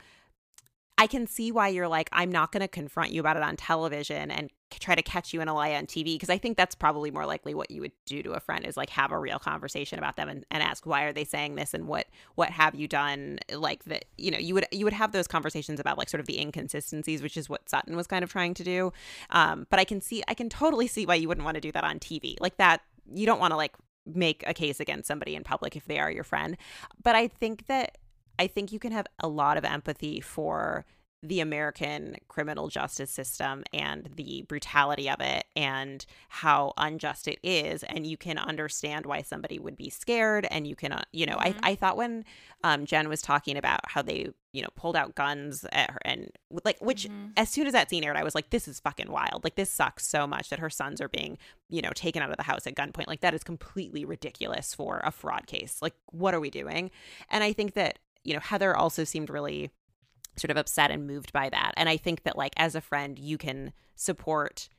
I can see why you're like I'm not going to confront you about it on television and try to catch you in a lie on TV because I think that's probably more likely what you would do to a friend is like have a real conversation about them and, and ask why are they saying this and what what have you done? Like that you know you would you would have those conversations about like sort of the inconsistencies which is what Sutton was kind of trying to do. Um but I can see I can totally see why you wouldn't want to do that on TV like that you don't want to like make a case against somebody in public if they are your friend. But I think that I think you can have a lot of empathy for the American criminal justice system and the brutality of it and how unjust it is. And you can understand why somebody would be scared. And you can, uh, you know, Mhm. I, I thought when um, Jen was talking about how they, you know, pulled out guns at her and like, which Mhm. as soon as that scene aired, I was like, this is fucking wild. Like, this sucks so much that her sons are being, you know, taken out of the house at gunpoint. Like, that is completely ridiculous for a fraud case. Like, what are we doing? And I think that, you know, Heather also seemed really sort of upset and moved by that. And I think that, like, as a friend, you can support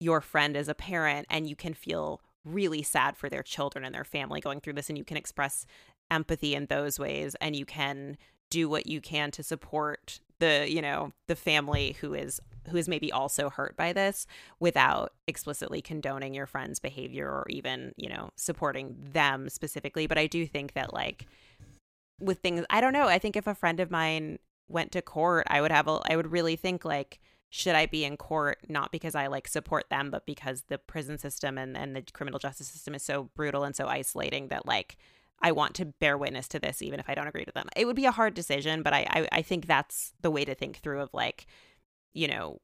your friend as a parent and you can feel really sad for their children and their family going through this and you can express empathy in those ways and you can do what you can to support the you know the family who is who is maybe also hurt by this without explicitly condoning your friend's behavior or even you know supporting them specifically but i do think that like with things i don't know i think if a friend of mine went to court i would have a i would really think like should i be in court not because i like support them but because the prison system and, and the criminal justice system is so brutal and so isolating that like i want to bear witness to this even if i don't agree with them. It would be a hard decision but i i, I think that's the way to think through of like you know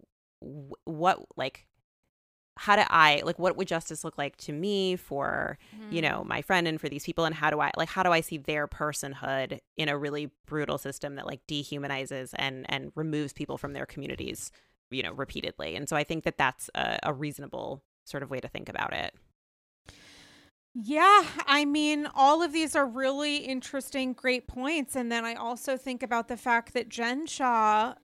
what like how do i like what would justice look like to me for you know mm. my friend and for these people? And how do i like how do i see their personhood in a really brutal system that like dehumanizes and and removes people from their communities you know repeatedly? And so i think that that's a, a reasonable sort of way to think about it. Yeah, I mean, all of these are really interesting, great points. And then I also think about the fact that Jen Shah,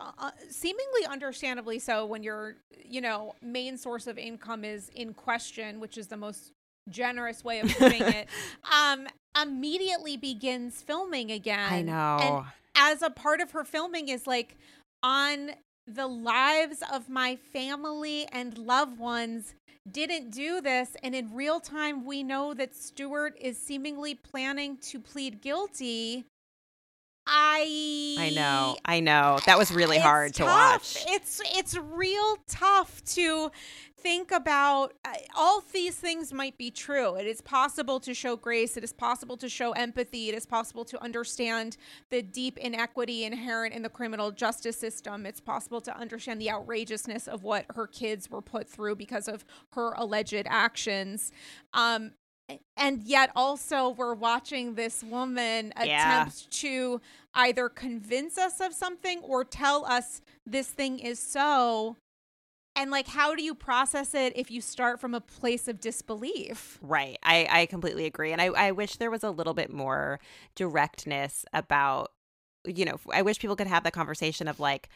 uh, uh seemingly understandably so, when your, you know, main source of income is in question, which is the most generous way of putting it, um, immediately begins filming again. I know. And as a part of her filming is like on the lives of my family and loved ones didn't do this. And in real time, we know that Stuart is seemingly planning to plead guilty. I I know. I know. That was really hard tough. to watch. It's it's real tough to think about uh, all these things might be true. It is possible to show grace, it is possible to show empathy, it is possible to understand the deep inequity inherent in the criminal justice system. It's possible to understand the outrageousness of what her kids were put through because of her alleged actions. Um, and yet also we're watching this woman yeah. attempt to either convince us of something or tell us this thing is so. And like how do you process it if you start from a place of disbelief? Right. I i completely agree. And i i wish there was a little bit more directness about you know i wish people could have the conversation of like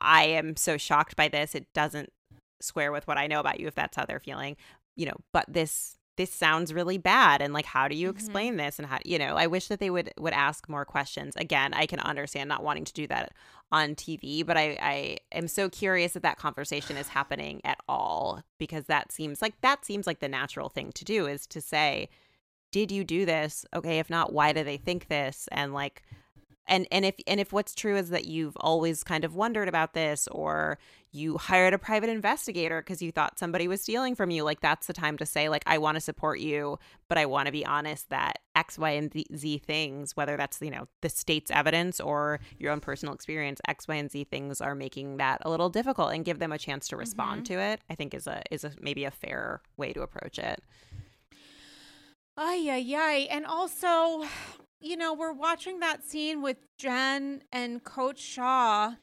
i am so shocked by this. It doesn't square with what i know about you if that's how they're feeling. You know but this this sounds really bad and like how do you mm-hmm. explain mm-hmm. this and how you know i wish that they would would ask more questions again i can understand not wanting to do that on tv but i i am so curious that that conversation is happening at all because that seems like that seems like the natural thing to do is to say did you do this okay if not why do they think this and like and and if and if what's true is that you've always kind of wondered about this or you hired a private investigator because you thought somebody was stealing from you like that's the time to say like i want to support you but i want to be honest that x y and z things whether that's you know the state's evidence or your own personal experience x y and z things are making that a little difficult and give them a chance to respond mm-hmm. to it i think is a is a maybe a fair way to approach it Ay, ay, ay. And also, you know, we're watching that scene with Jen and Coach Shah.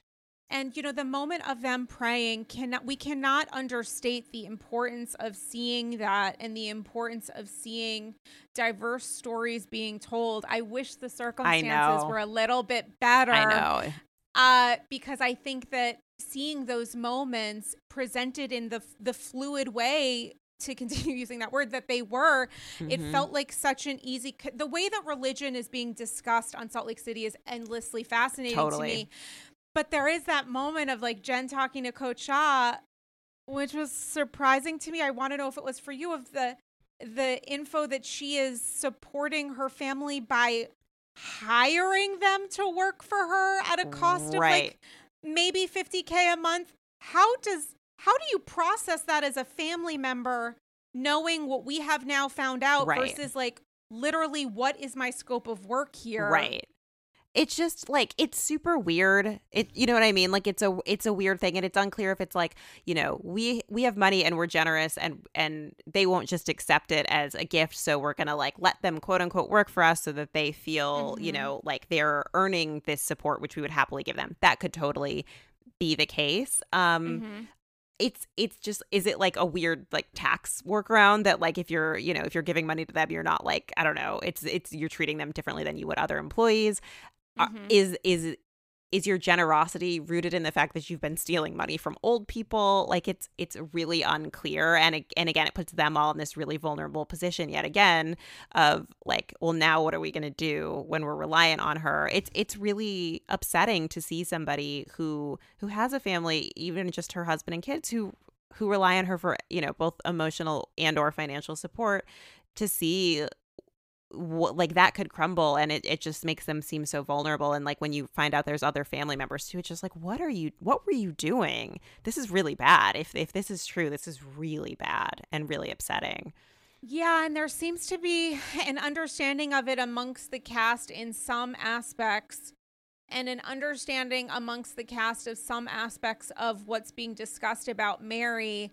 And you know, the moment of them praying cannot we cannot understate the importance of seeing that and the importance of seeing diverse stories being told. I wish the circumstances were a little bit better. I know. Uh, because I think that seeing those moments presented in the the fluid way to continue using that word that they were mm-hmm. it felt like such an easy the way that religion is being discussed on Salt Lake City is endlessly fascinating totally. to me but there is that moment of like Jen talking to Coach shah which was surprising to me I want to know if it was for you of the the info that she is supporting her family by hiring them to work for her at a cost right. of like maybe 50k a month how does how do you process that as a family member knowing what we have now found out right. versus like literally what is my scope of work here? Right. It's just like it's super weird. It you know what i mean? Like it's a it's a weird thing and it's unclear if it's like you know we we have money and we're generous and and they won't just accept it as a gift so we're gonna like let them quote unquote work for us so that they feel mm-hmm. you know like they're earning this support which we would happily give them. That could totally be the case. Um mm-hmm it's it's just is it like a weird like tax workaround that like if you're you know if you're giving money to them you're not like i don't know it's it's you're treating them differently than you would other employees uh, mm-hmm. is is is your generosity rooted in the fact that you've been stealing money from old people? Like it's it's really unclear. And and again it puts them all in this really vulnerable position yet again of like well now what are we going to do when we're reliant on her? It's it's really upsetting to see somebody who who has a family even just her husband and kids who who rely on her for you know both emotional and or financial support to see like that could crumble and it, it just makes them seem so vulnerable and like when you find out there's other family members too it's just like what are you what were you doing? This is really bad. If if this is true this is really bad and really upsetting. Yeah and there seems to be an understanding of it amongst the cast in some aspects and an understanding amongst the cast of some aspects of what's being discussed about Mary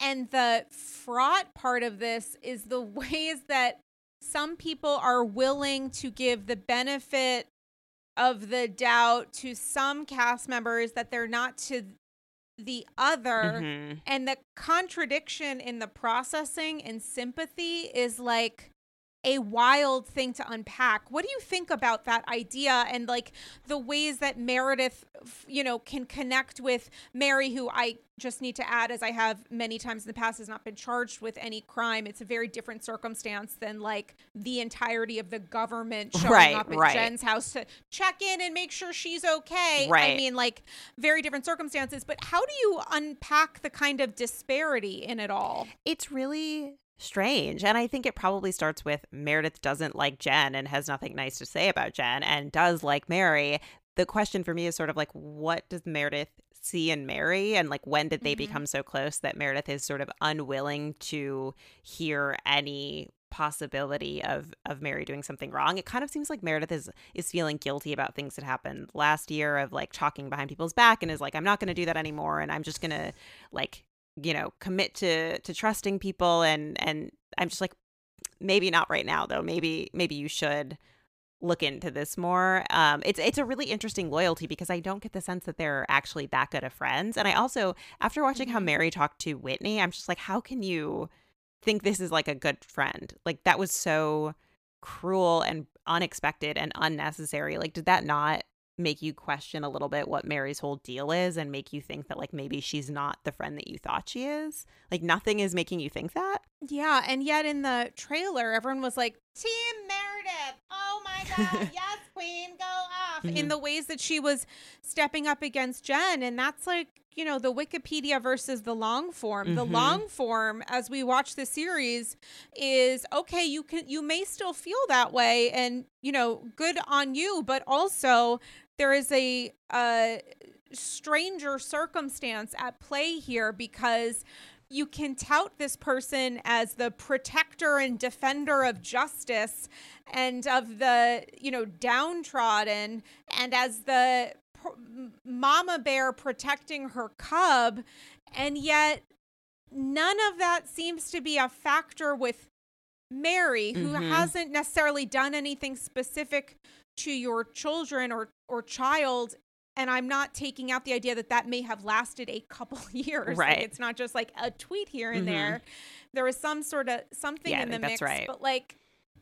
and the fraught part of this is the ways that some people are willing to give the benefit of the doubt to some cast members that they're not to the other mm-hmm. and the contradiction in the processing and sympathy is like a wild thing to unpack. What do you think about that idea and like the ways that Meredith, you know, can connect with Mary, who I just need to add, as I have many times in the past, has not been charged with any crime. It's a very different circumstance than like the entirety of the government showing right, up at right. Jen's house to check in and make sure she's okay. Right. I mean, like very different circumstances. But how do you unpack the kind of disparity in it all? It's really strange. And I think it probably starts with Meredith doesn't like Jen and has nothing nice to say about Jen and does like Mary. The question for me is sort of like, what does Meredith see in Mary? And like, when did they mm-hmm. become so close that Meredith is sort of unwilling to hear any possibility of of Mary doing something wrong. It kind of seems like Meredith is is feeling guilty about things that happened last year of like talking behind people's back and is like I'm not going to do that anymore and I'm just going to like you know commit to to trusting people and and i'm just like maybe not right now though. Maybe maybe you should look into this more. Um it's it's a really interesting loyalty because i don't get the sense that they're actually that good of friends. And i also after watching how mm-hmm. mary talked to whitney i'm just like how can you think this is like a good friend? Like that was so cruel and unexpected and unnecessary. Like did that not make you question a little bit what Mary's whole deal is and make you think that like maybe she's not the friend that you thought she is. Like nothing is making you think that. Yeah, and yet in the trailer everyone was like Team Meredith. Oh my god, yes, queen, go off mm-hmm. in the ways that she was stepping up against Jen and that's like you know the wikipedia versus the long form mm-hmm. the long form as we watch the series is okay you can you may still feel that way and you know good on you but also there is a, a stranger circumstance at play here because you can tout this person as the protector and defender of justice and of the you know downtrodden and as the mama bear protecting her cub and yet none of that seems to be a factor with Mary who mm-hmm. hasn't necessarily done anything specific to your children or or child and I'm not taking out the idea that that may have lasted a couple years. Right. Like it's not just like a tweet here and mm-hmm. there. There was some sort of something yeah, in the mix. Right. But like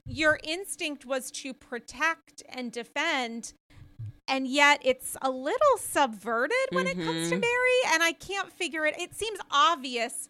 your instinct was to protect and defend. And yet it's a little subverted when mm-hmm. it comes to mm-hmm. Mary. And I can't figure it. It seems obvious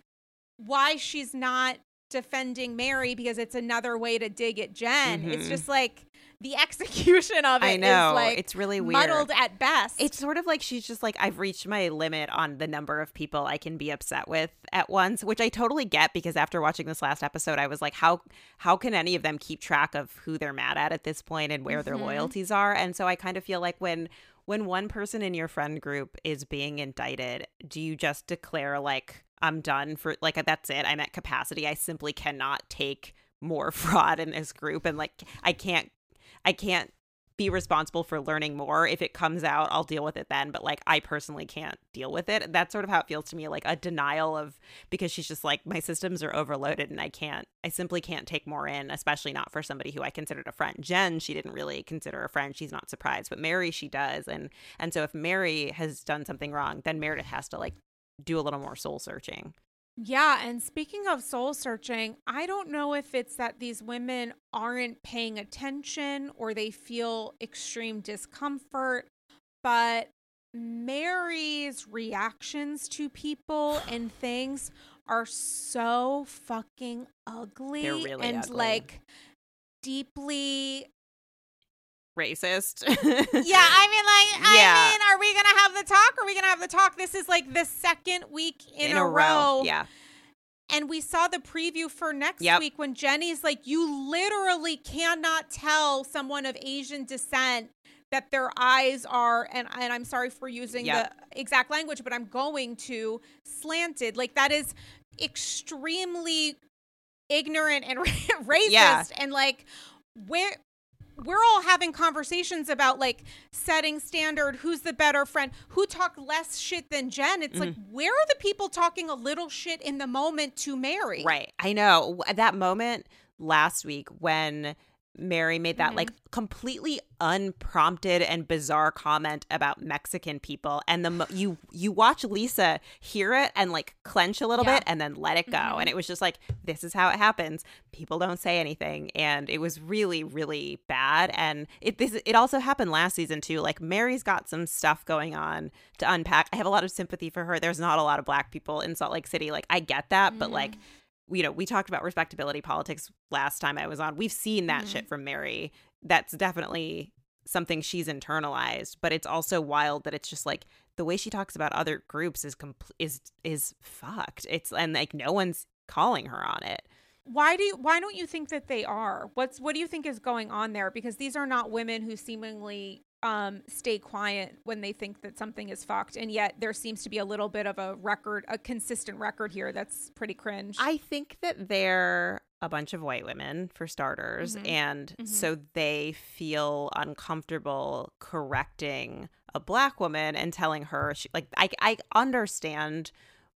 why she's not defending Mary because it's another way to dig at Jen. Mm-hmm. It's just like the execution of it I know. Like it's really weird. muddled at best. It's sort of like she's just like, I've reached my limit on the number of people I can be upset with at once, which I totally get because after watching this last episode, I was like, how how can any of them keep track of who they're mad at at this point and where mm-hmm. their loyalties are? And so I kind of feel like when when one person in your friend group is being indicted, do you just declare like I'm done for like that's it. I'm at capacity. I simply cannot take more fraud in this group and like I can't I can't be responsible for learning more. If it comes out, I'll deal with it then. But like, I personally can't deal with it. That's sort of how it feels to me like a denial of because she's just like, my systems are overloaded and I can't, I simply can't take more in, especially not for somebody who I considered a friend. Jen, she didn't really consider a friend. She's not surprised. But Mary, she does. And, and so if Mary has done something wrong, then Meredith has to like do a little more soul searching. Yeah, and speaking of soul searching, I don't know if it's that these women aren't paying attention or they feel extreme discomfort, but Mary's reactions to people and things are so fucking ugly really and ugly. like deeply racist. yeah, I mean, like, yeah. I mean, are we gonna have the talk? Are we gonna have the talk? This is like the second week in, in a, a row. row. Yeah. And we saw the preview for next yep. week when Jennie's like, you literally cannot tell someone of Asian descent that their eyes are, and, and I'm sorry for using yep. the exact language, but I'm going to slanted. Like, that is extremely ignorant and racist. Yeah. And like, where we're all having conversations about like setting standard, who's the better friend, who talked less shit than Jen. It's mm-hmm. like, where are the people talking a little shit in the moment to Mary? Right. I know. That moment last week when Mary made that mm-hmm. like completely unprompted and bizarre comment about Mexican people and the mo- you you watch Lisa hear it and like clench a little yeah. bit and then let it go mm-hmm. and it was just like this is how it happens people don't say anything and it was really really bad and it this it also happened last season too like Mary's got some stuff going on to unpack I have a lot of sympathy for her there's not a lot of black people in Salt Lake City like I get that mm-hmm. but like mm-hmm you know, we talked about respectability politics last time I was on. We've seen that mm-hmm. shit from Mary. That's definitely something she's internalized, but it's also wild that it's just like the way she talks about other groups is compl- is is fucked. It's and like no one's calling her on it. Why do you, why don't you think that they are? What's what do you think is going on there? Because these are not women who seemingly um, stay quiet when they think that something is fucked. And yet there seems to be a little bit of a record, a consistent record here that's pretty cringe. I think that they're a bunch of white women, for starters. Mm-hmm. And mm-hmm. so they feel uncomfortable correcting a black woman and telling her, she, like, I, I understand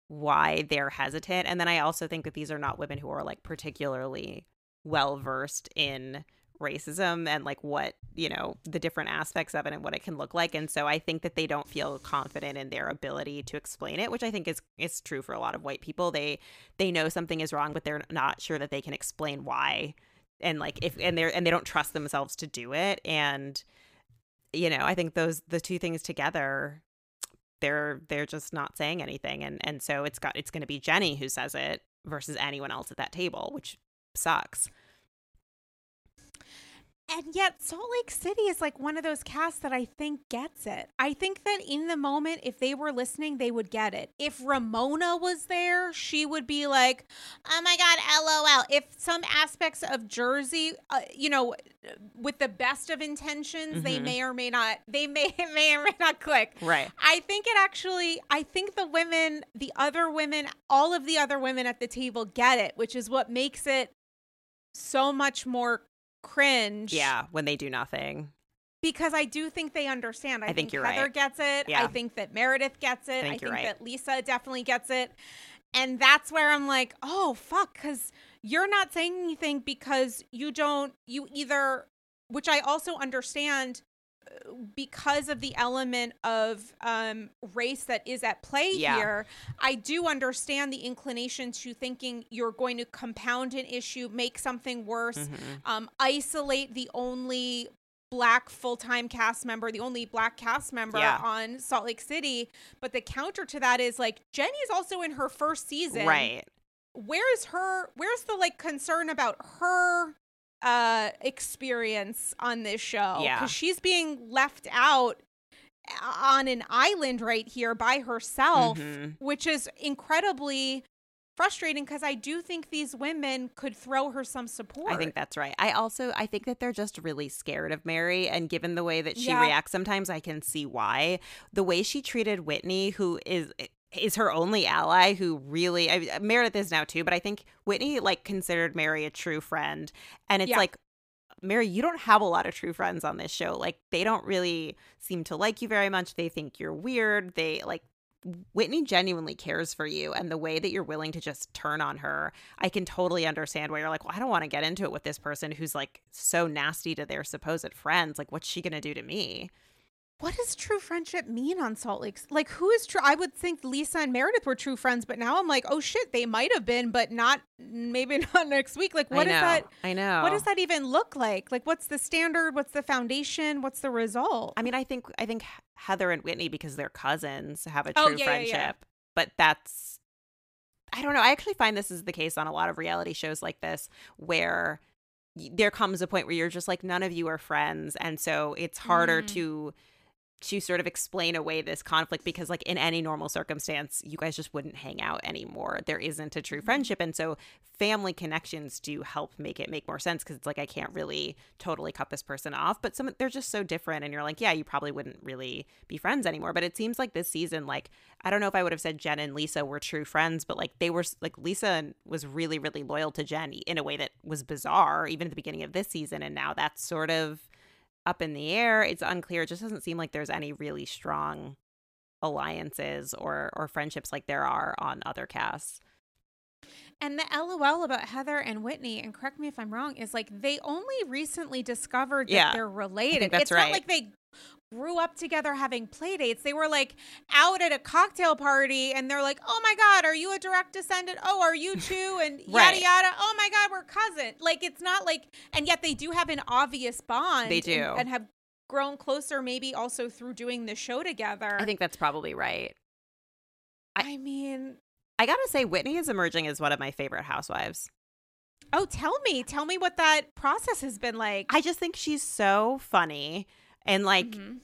why they're hesitant. And then I also think that these are not women who are like particularly well versed in racism and like what you know the different aspects of it and what it can look like and so i think that they don't feel confident in their ability to explain it which i think is is true for a lot of white people. They they know something is wrong but they're not sure that they can explain why and like if and they're and they don't trust themselves to do it and you know i think those the two things together they're they're just not saying anything and and so it's got it's going to be jennie who says it versus anyone else at that table which sucks and yet Salt Lake City is like one of those casts that I think gets it. I think that in the moment, if they were listening, they would get it. If Ramona was there, she would be like, "Oh my god, lol." If some aspects of Jersey, uh, you know, with the best of intentions, mm-hmm. they may or may not, they may may or may not click. Right. I think it actually. I think the women, the other women, all of the other women at the table get it, which is what makes it so much more cringe. Yeah, when they do nothing. Because I do think they understand. I, I think, think, you're Heather right. gets it. Yeah. I think that Meredith gets it. I think, I think right. that Lisa definitely gets it. And that's where I'm like, oh, fuck. Because you're not saying anything because you don't, you either, which I also understand because of the element of um, race that is at play yeah. here, I do understand the inclination to thinking you're going to compound an issue, make something worse, mm-hmm. um, isolate the only black full-time cast member, the only black cast member yeah. on Salt Lake City. But the counter to that is like Jennie's also in her first season. Right. Where's her where's the like concern about her uh experience on this show yeah because she's being left out on an island right here by herself mm-hmm. which is incredibly frustrating because I do think these women could throw her some support. I think that's right. I also I think that they're just really scared of Mary and given the way that she yeah. reacts sometimes I can see why. The way she treated Whitney who is is her only ally who really I, Meredith is now too, but I think Whitney like considered Mary a true friend, and it's yeah. like Mary, you don't have a lot of true friends on this show. Like they don't really seem to like you very much. They think you're weird. They like Whitney genuinely cares for you and the way that you're willing to just turn on her, I can totally understand why you're like, well, I don't want to get into it with this person who's like so nasty to their supposed friends. Like, what's she going to do to me? What does true friendship mean on Salt Lake? Like, who is true? I would think Lisa and Meredith were true friends, but now I'm like, oh shit, they might have been, but not maybe not next week. Like, what is that? I know. What does that even look like? Like, what's the standard? What's the foundation? What's the result? I mean, I think I think Heather and Whitney, because they're cousins, have a oh, true oh, yeah, friendship. Yeah, yeah. But that's, I don't know. I actually find this is the case on a lot of reality shows like this, where there comes a point where you're just like, none of you are friends, and so it's harder mm. to to sort of explain away this conflict because like in any normal circumstance you guys just wouldn't hang out anymore. There isn't a true mm-hmm. friendship. And so family connections do help make it make more sense because it's like i can't really totally cut this person off. But some they're just so different and you're like yeah you probably wouldn't really be friends anymore. But it seems like this season like i don't know if i would have said jen and lisa were true friends but like they were like lisa was really really loyal to jen in a way that was bizarre even at the beginning of this season. And now that's sort of up in the air. It's unclear. It just doesn't seem like there's any really strong alliances or or friendships like there are on other casts. And the LOL about Heather and Whitney, and correct me if I'm wrong, is like they only recently discovered that Yeah. they're related. that's it's right. not like they grew up together having play dates. They were like out at a cocktail party and they're like, Oh my God, are you a direct descendant? Oh, are you too? And yada Right. yada. Oh my God, we're cousins. Like it's not like and yet they do have an obvious bond. They do. And, have grown closer maybe also through doing the show together. I think that's probably right. I mean, I gotta say, Whitney is emerging as one of my favorite housewives. oh tell me. Tell me what that process has been like. I just think she's so funny and like Mhm.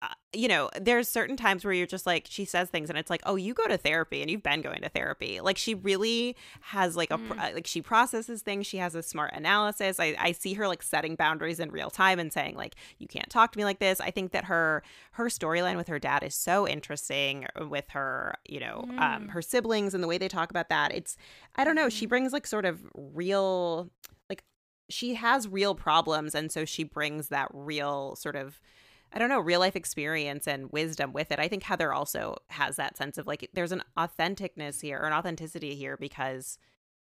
uh, you know, there's certain times where you're just like, she says things and it's like, oh, you go to therapy and you've been going to therapy. Like she really has like a, Mm. like she processes things. She has a smart analysis. I, I see her like setting boundaries in real time and saying like, you can't talk to me like this. I think that her, her storyline with her dad is so interesting uh, with her, you know, um, Mm. her siblings and the way they talk about that. It's, I don't know. She Mhm. brings like sort of real, she has real problems. And so she brings that real sort of, I don't know, real life experience and wisdom with it. I think Heather also has that sense of like there's an authenticness here or an authenticity here because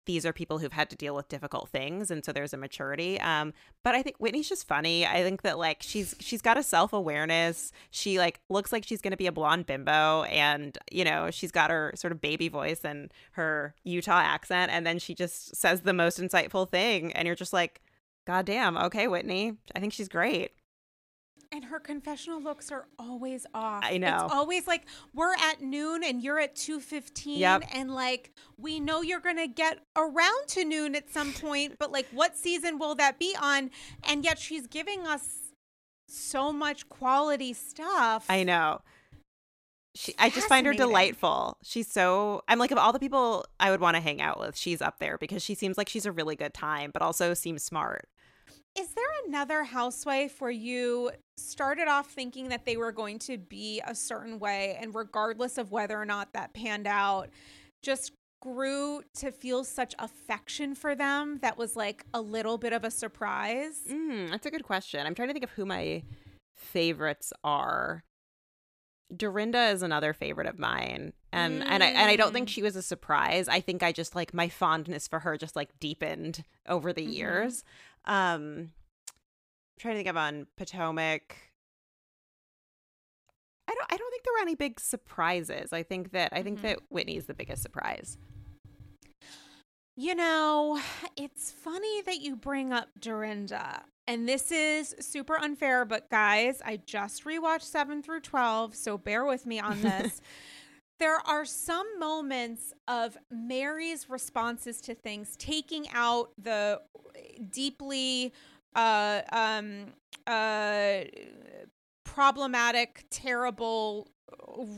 these are people who've had to deal with difficult things and so there's a maturity. Um but I think Whitney's just funny. I think that like she's she's got a self-awareness. She like looks like she's going to be a blonde bimbo and you know, she's got her sort of baby voice and her Utah accent and then she just says the most insightful thing and you're just like God damn, okay, Whitney. I think she's great. And her confessional looks are always off. I know. It's always like we're at noon and you're at 2:15 Yep. and like we know you're going to get around to noon at some point, but like what season will that be on? And yet she's giving us so much quality stuff. I know. She, I just find her delightful. She's so. I'm like of all the people I would want to hang out with, she's up there because she seems like she's a really good time, but also seems smart. Is there another housewife where you started off thinking that they were going to be a certain way and regardless of whether or not that panned out, just grew to feel such affection for them that was like a little bit of a surprise? Mm, that's a good question. I'm trying to think of who my favorites are. Dorinda is another favorite of mine, and and I and I don't think Mm. she was a surprise. I think I just like my fondness for her just like deepened over the Mhm. years. Um, I'm trying to think of on Potomac. I don't. I don't think there were any big surprises. I think that I think Mhm. that Whitney's the biggest surprise. You know, it's funny that you bring up Dorinda. And this is super unfair, but guys, I just rewatched 7 through 12, so bear with me on this. there are some moments of Mary's responses to things, taking out the deeply uh, um, uh, problematic, terrible,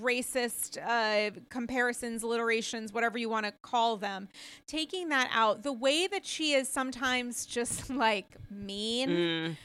racist uh, comparisons, alliterations, whatever you want to call them, taking that out, the way that she is sometimes just like mean Mm,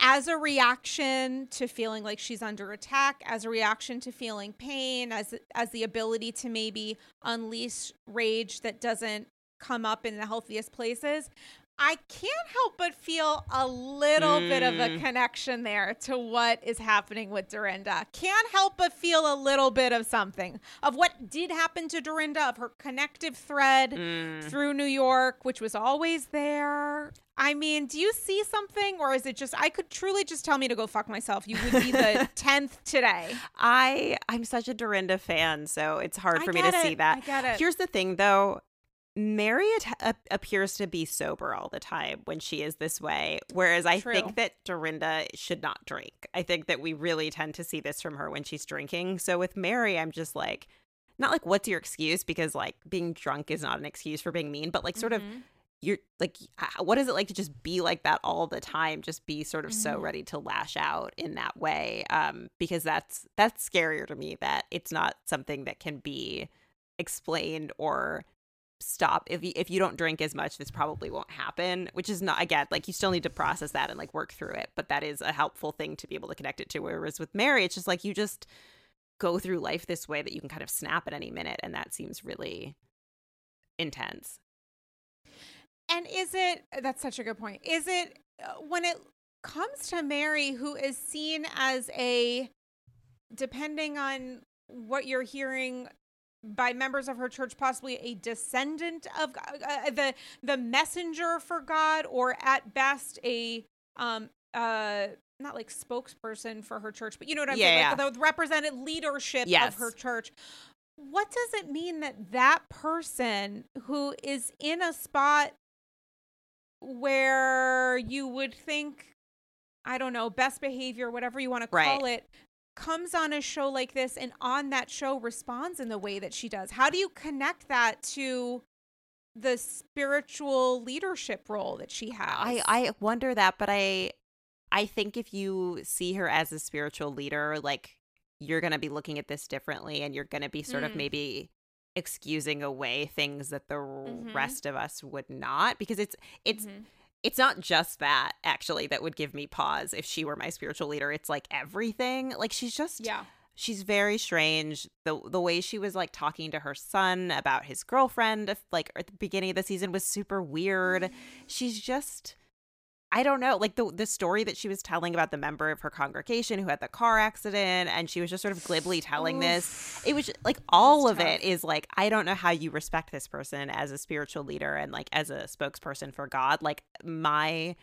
as a reaction to feeling like she's under attack, as a reaction to feeling pain, as as the ability to maybe unleash rage that doesn't come up in the healthiest places. I can't help but feel a little bit of a Mm. connection there to what is happening with Dorinda. Can't help but feel a little bit of something of what did happen to Dorinda, of her connective thread mm. through New York, which was always there. I mean, do you see something, or is it just I could truly just tell me to go fuck myself? You would be the tenth today. I I'm such a Dorinda fan, so it's hard I for me to get see that. I get it. Here's the thing, though. Mary appears to be sober all the time when she is this way, whereas I True. think that Dorinda should not drink. I think that we really tend to see this from her when she's drinking. So with Mary, I'm just like, not like, what's your excuse? Because like being drunk is not an excuse for being mean, but like sort of Mhm. you're like what is it like to just be like that all the time just be sort of so Mhm. ready to lash out in that way um because that's that's scarier to me that it's not something that can be explained or stop. If you, if you don't drink as much this probably won't happen which is not again like you still need to process that and like work through it but that is a helpful thing to be able to connect it to. Whereas with mary it's just like you just go through life this way that you can kind of snap at any minute and that seems really intense. And is it that's such a good point. Is it uh, when it comes to Mary who is seen as a depending on what you're hearing by members of her church, possibly a descendant of uh, uh, the the messenger for God, or at best a um uh not like spokesperson for her church, but you know what I'm yeah, saying, yeah. like the represented leadership yes. of her church. What does it mean that that person who is in a spot where you would think I don't know, best behavior, whatever you want to call right. it, comes on a show like this and on that show responds in the way that she does. How do you connect that to the spiritual leadership role that she has? I I wonder that, but I I think if you see her as a spiritual leader, like you're going to be looking at this differently and you're going to be sort mm. of maybe excusing away things that the mm-hmm. rest of us would not because it's it's mm-hmm it's not just that actually that would give me pause if she were my spiritual leader. It's like everything. Like she's just yeah. She's very strange. The the way she was like talking to her son about his girlfriend uh, like at the beginning of the season was super weird. Mm. She's just I don't know, like the the story that she was telling about the member of her congregation who had the car accident, and she was just sort of glibly telling Oof. this. It was like all of tough. it is like I don't know how you respect this person as a spiritual leader and like as a spokesperson for God. Like my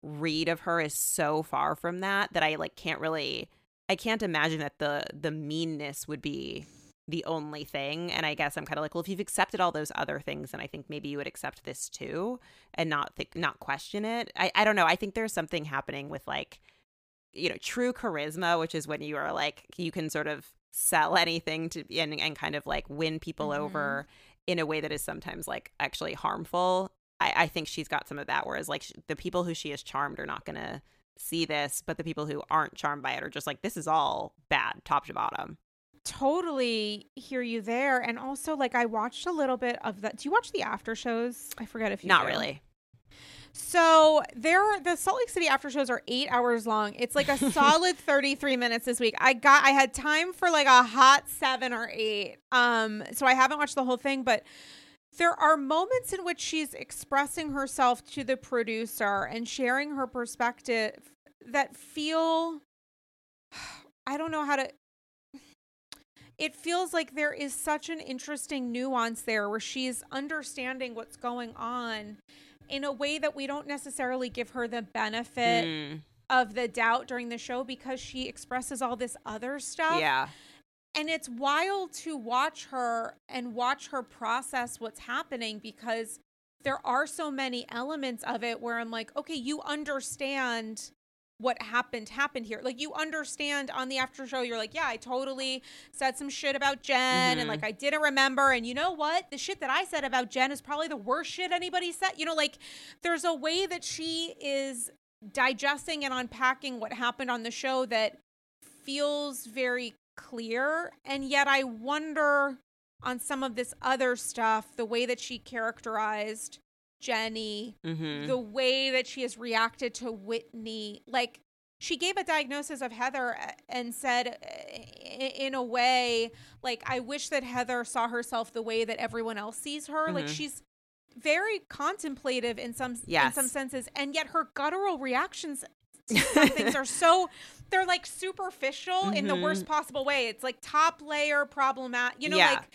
read of her is so far from that that I like can't really I can't imagine that the the meanness would be the only thing. And I guess I'm kind of like, well, if you've accepted all those other things, then I think maybe you would accept this too and not think, not question it. I, I don't know. I think there's something happening with like, you know, true charisma, which is when you are like, you can sort of sell anything to and, and kind of like win people mm-hmm. over in a way that is sometimes like actually harmful. I, I think she's got some of that. Whereas like the people who she has charmed are not going to see this, but the people who aren't charmed by it are just like, this is all bad, top to bottom totally hear you there. And also, like, I watched a little bit of that. Do you watch the after shows? I forget if you not do. really. So there, the Salt Lake City after shows are eight hours long. It's like a solid thirty-three minutes this week. I got, I had time for like a hot seven or eight. Um, so I haven't watched the whole thing, but there are moments in which she's expressing herself to the producer and sharing her perspective that feel, I don't know how to it feels like there is such an interesting nuance there where she's understanding what's going on in a way that we don't necessarily give her the benefit mm. of the doubt during the show because she expresses all this other stuff. Yeah. And it's wild to watch her and watch her process what's happening because there are so many elements of it where I'm like, okay, you understand what happened happened here. Like you understand on the after show, you're like, yeah, I totally said some shit about Jen mm-hmm. and like I didn't remember. And you know what? The shit that I said about Jen is probably the worst shit anybody said. You know, like there's a way that she is digesting and unpacking what happened on the show that feels very clear. And yet I wonder on some of this other stuff, the way that she characterized Jennie, mm-hmm. the way that she has reacted to Whitney. Like, she gave a diagnosis of Heather uh, and said, uh, in a way, like, I wish that Heather saw herself the way that everyone else sees her. Mm-hmm. Like, she's very contemplative in some yes. in some senses, and yet her guttural reactions things are so they're like superficial mm-hmm. in the worst mm-hmm. possible way. It's like top layer problematic. You know, yeah. like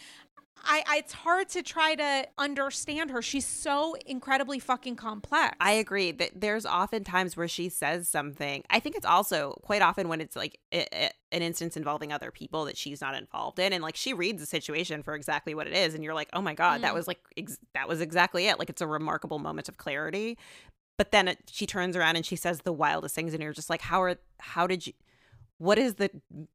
I, I, it's hard to try to understand her. She's so incredibly fucking complex. I agree that there's often times where she says something. I think it's also quite often when it's like it, it, an instance involving other people that she's not involved in, and like she reads the situation for exactly what it is, and you're like, oh my god, mm. that was like ex- that was exactly it. Like it's a remarkable moment of clarity. But then it, she turns around and she says the wildest things, and you're just like, how are how did you? What is the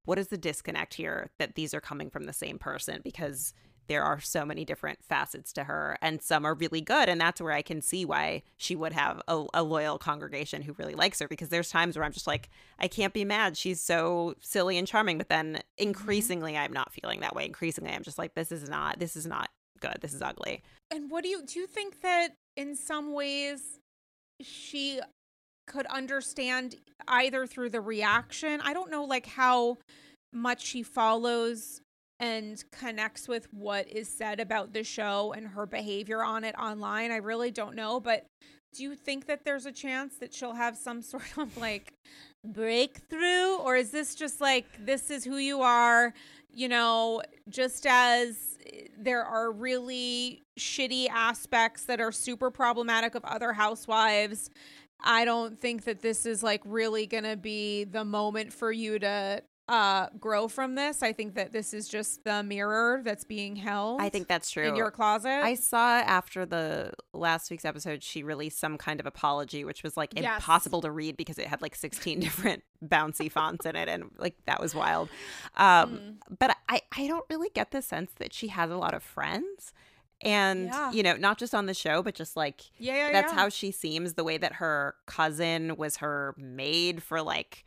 what is the disconnect here that these are coming from the same person? Because there are so many different facets to her and some are really good and that's where i can see why she would have a, a, loyal congregation who really likes her because there's times where i'm just like i can't be mad. She's so silly and charming but then mm-hmm. increasingly i'm not feeling that way. Increasingly i'm just like this is not this is not good. This is ugly. And what do you do you think that in some ways she could understand either through the reaction? I don't know like how much she follows and connects with what is said about the show and her behavior on it online. I really don't know, but do you think that there's a chance that she'll have some sort of like breakthrough or is this just like this is who you are, you know, just as there are really shitty aspects that are super problematic of other housewives. I don't think that this is like really going to be the moment for you to uh, grow from this. I think that this is just the mirror that's being held. I think that's true. In your closet. I saw after the last week's episode, she released some kind of apology, which was like yes. impossible to read because it had like 16 different bouncy fonts in it. And like that was wild. Um, mm. But I, I don't really get the sense that she has a lot of friends and yeah. you know not just on the show but just like yeah, yeah that's yeah. how she seems the way that her cousin was her maid for like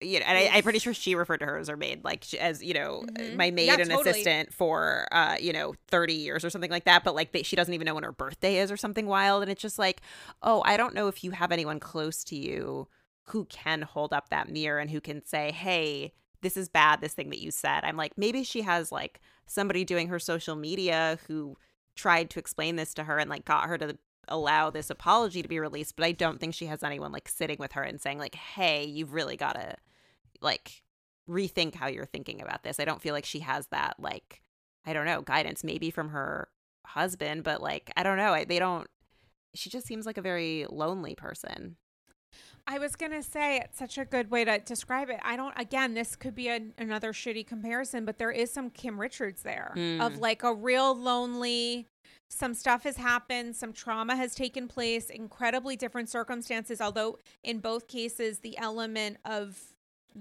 you know, and I, am pretty sure she referred to her as her maid, like as you know, mm-hmm. my maid yeah, and totally. assistant for uh, you know, 30 years or something like that. But like, they, she doesn't even know when her birthday is or something wild, and it's just like, oh, I don't know if you have anyone close to you who can hold up that mirror and who can say, hey, this is bad, this thing that you said. I'm like, maybe she has like somebody doing her social media who tried to explain this to her and like got her to allow this apology to be released, but I don't think she has anyone like sitting with her and saying like, "Hey, you've really got to like rethink how you're thinking about this." I don't feel like she has that like I don't know, guidance maybe from her husband, but like I don't know, I, they don't she just seems like a very lonely person. I was going to say it's such a good way to describe it. I don't, again, this could be a, another shitty comparison, but there is some Kim Richards there mm. of like a real lonely, some stuff has happened, some trauma has taken place, incredibly different circumstances, although in both cases, the element of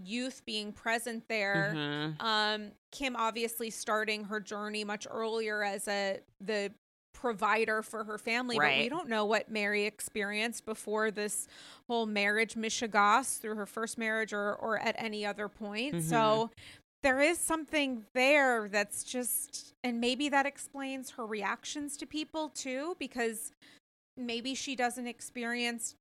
youth being present there mm-hmm. um kim obviously starting her journey much earlier as a the provider for her family right. but we don't know what mary experienced before this whole marriage mishigas through her first marriage or or at any other point mm-hmm. so there is something there that's just and maybe that explains her reactions to people too because maybe she doesn't experience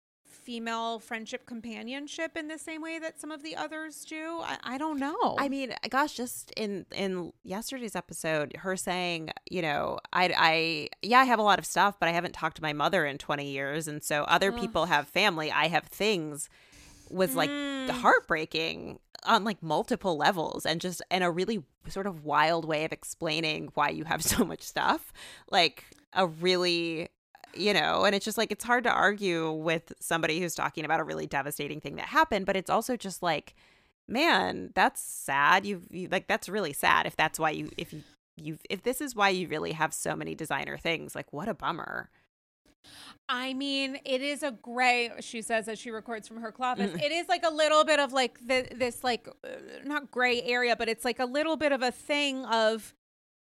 female friendship companionship in the same way that some of the others do I, I, don't know i mean gosh just in in yesterday's episode her saying you know i i yeah i have a lot of stuff but i haven't talked to my mother in 20 years and so other Ugh. people have family i have things was like mm. heartbreaking on like multiple levels and just in a really sort of wild way of explaining why you have so much stuff like a really you know and it's just like it's hard to argue with somebody who's talking about a really devastating thing that happened but it's also just like man that's sad you've you, like that's really sad if that's why you if you you if this is why you really have so many designer things like what a bummer I mean, it is a gray. She says as she records from her closet, mm. it is like a little bit of like the, this like uh, not gray area, but it's like a little bit of a thing of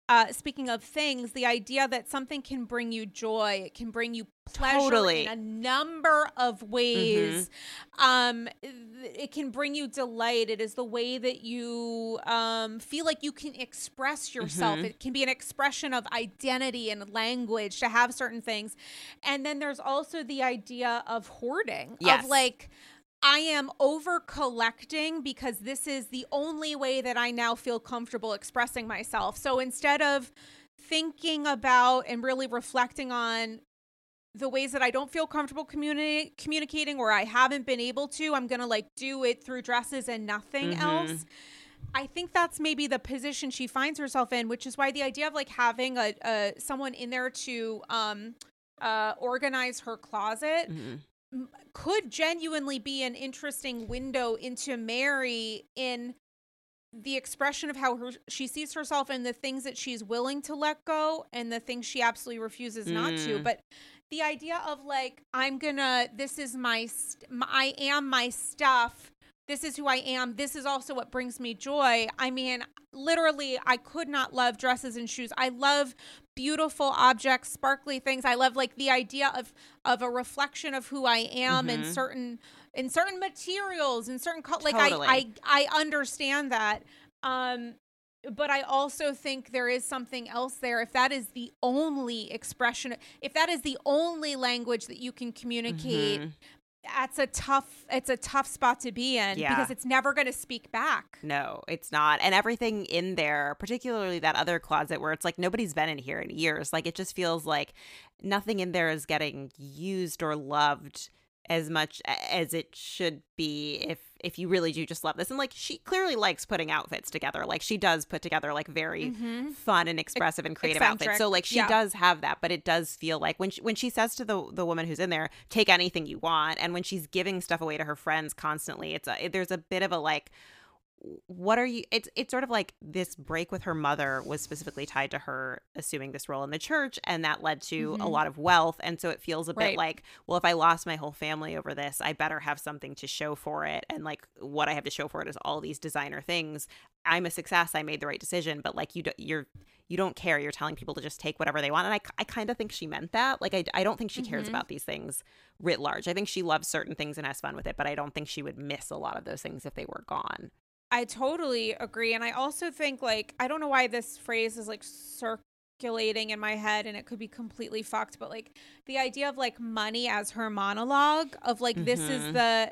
uh, speaking of things, the idea that something can bring you joy, it can bring you pleasure totally. in a number of ways. Mm-hmm. Um, it can bring you delight. It is the way that you um, feel like you can express yourself. Mm-hmm. It can be an expression of identity and language to have certain things. And then there's also the idea of hoarding, yes. of like, I am over collecting because this is the only way that I now feel comfortable expressing myself. So instead of thinking about and really reflecting on the ways that I don't feel comfortable communi- communicating or I haven't been able to, I'm going to like do it through dresses and nothing mm-hmm. else. I think that's maybe the position she finds herself in, which is why the idea of like having a, a someone in there to um uh organize her closet mm-hmm could genuinely be an interesting window into Mary in the expression of how her, she sees herself and the things that she's willing to let go and the things she absolutely refuses mm. not to. Mm. But the idea of like, I'm gonna, this is my, st- I am my stuff this is who I am. This is also what brings me joy. I mean, literally, I could not love dresses and shoes. I love beautiful objects, sparkly things. I love like the idea of of a reflection of who I am mm-hmm. in certain in certain materials in certain co- like. I, I I understand that. Um but I also think there is something else there. If that is the only expression, if that is the only language that you can communicate, mm-hmm that's a tough it's a tough spot to be in yeah. because it's never going to speak back no it's not and everything in there particularly that other closet where it's like nobody's been in here in years like it just feels like nothing in there is getting used or loved as much as it should be if if you really do just love this and like she clearly likes putting outfits together like she does put together like very mm-hmm. fun and expressive and creative Eccentric. outfits so like she yeah. does have that but it does feel like when she, when she says to the the woman who's in there take anything you want and when she's giving stuff away to her friends constantly it's a there's a bit of a like what are you it's it's sort of like this break with her mother was specifically tied to her assuming this role in the church and that led to mm-hmm. a lot of wealth and so it feels a right. bit like well if i lost my whole family over this i better have something to show for it and like what i have to show for it is all these designer things i'm a success i made the right decision but like you do, you're you don't care you're telling people to just take whatever they want and i, I kind of think she meant that like i, I don't think she cares mm-hmm. about these things writ large i think she loves certain things and has fun with it but i don't think she would miss a lot of those things if they were gone I totally agree. And I also think, like, I don't know why this phrase is like circulating in my head and it could be completely fucked, but like the idea of like money as her monologue of like, mm-hmm. this is mm-hmm. the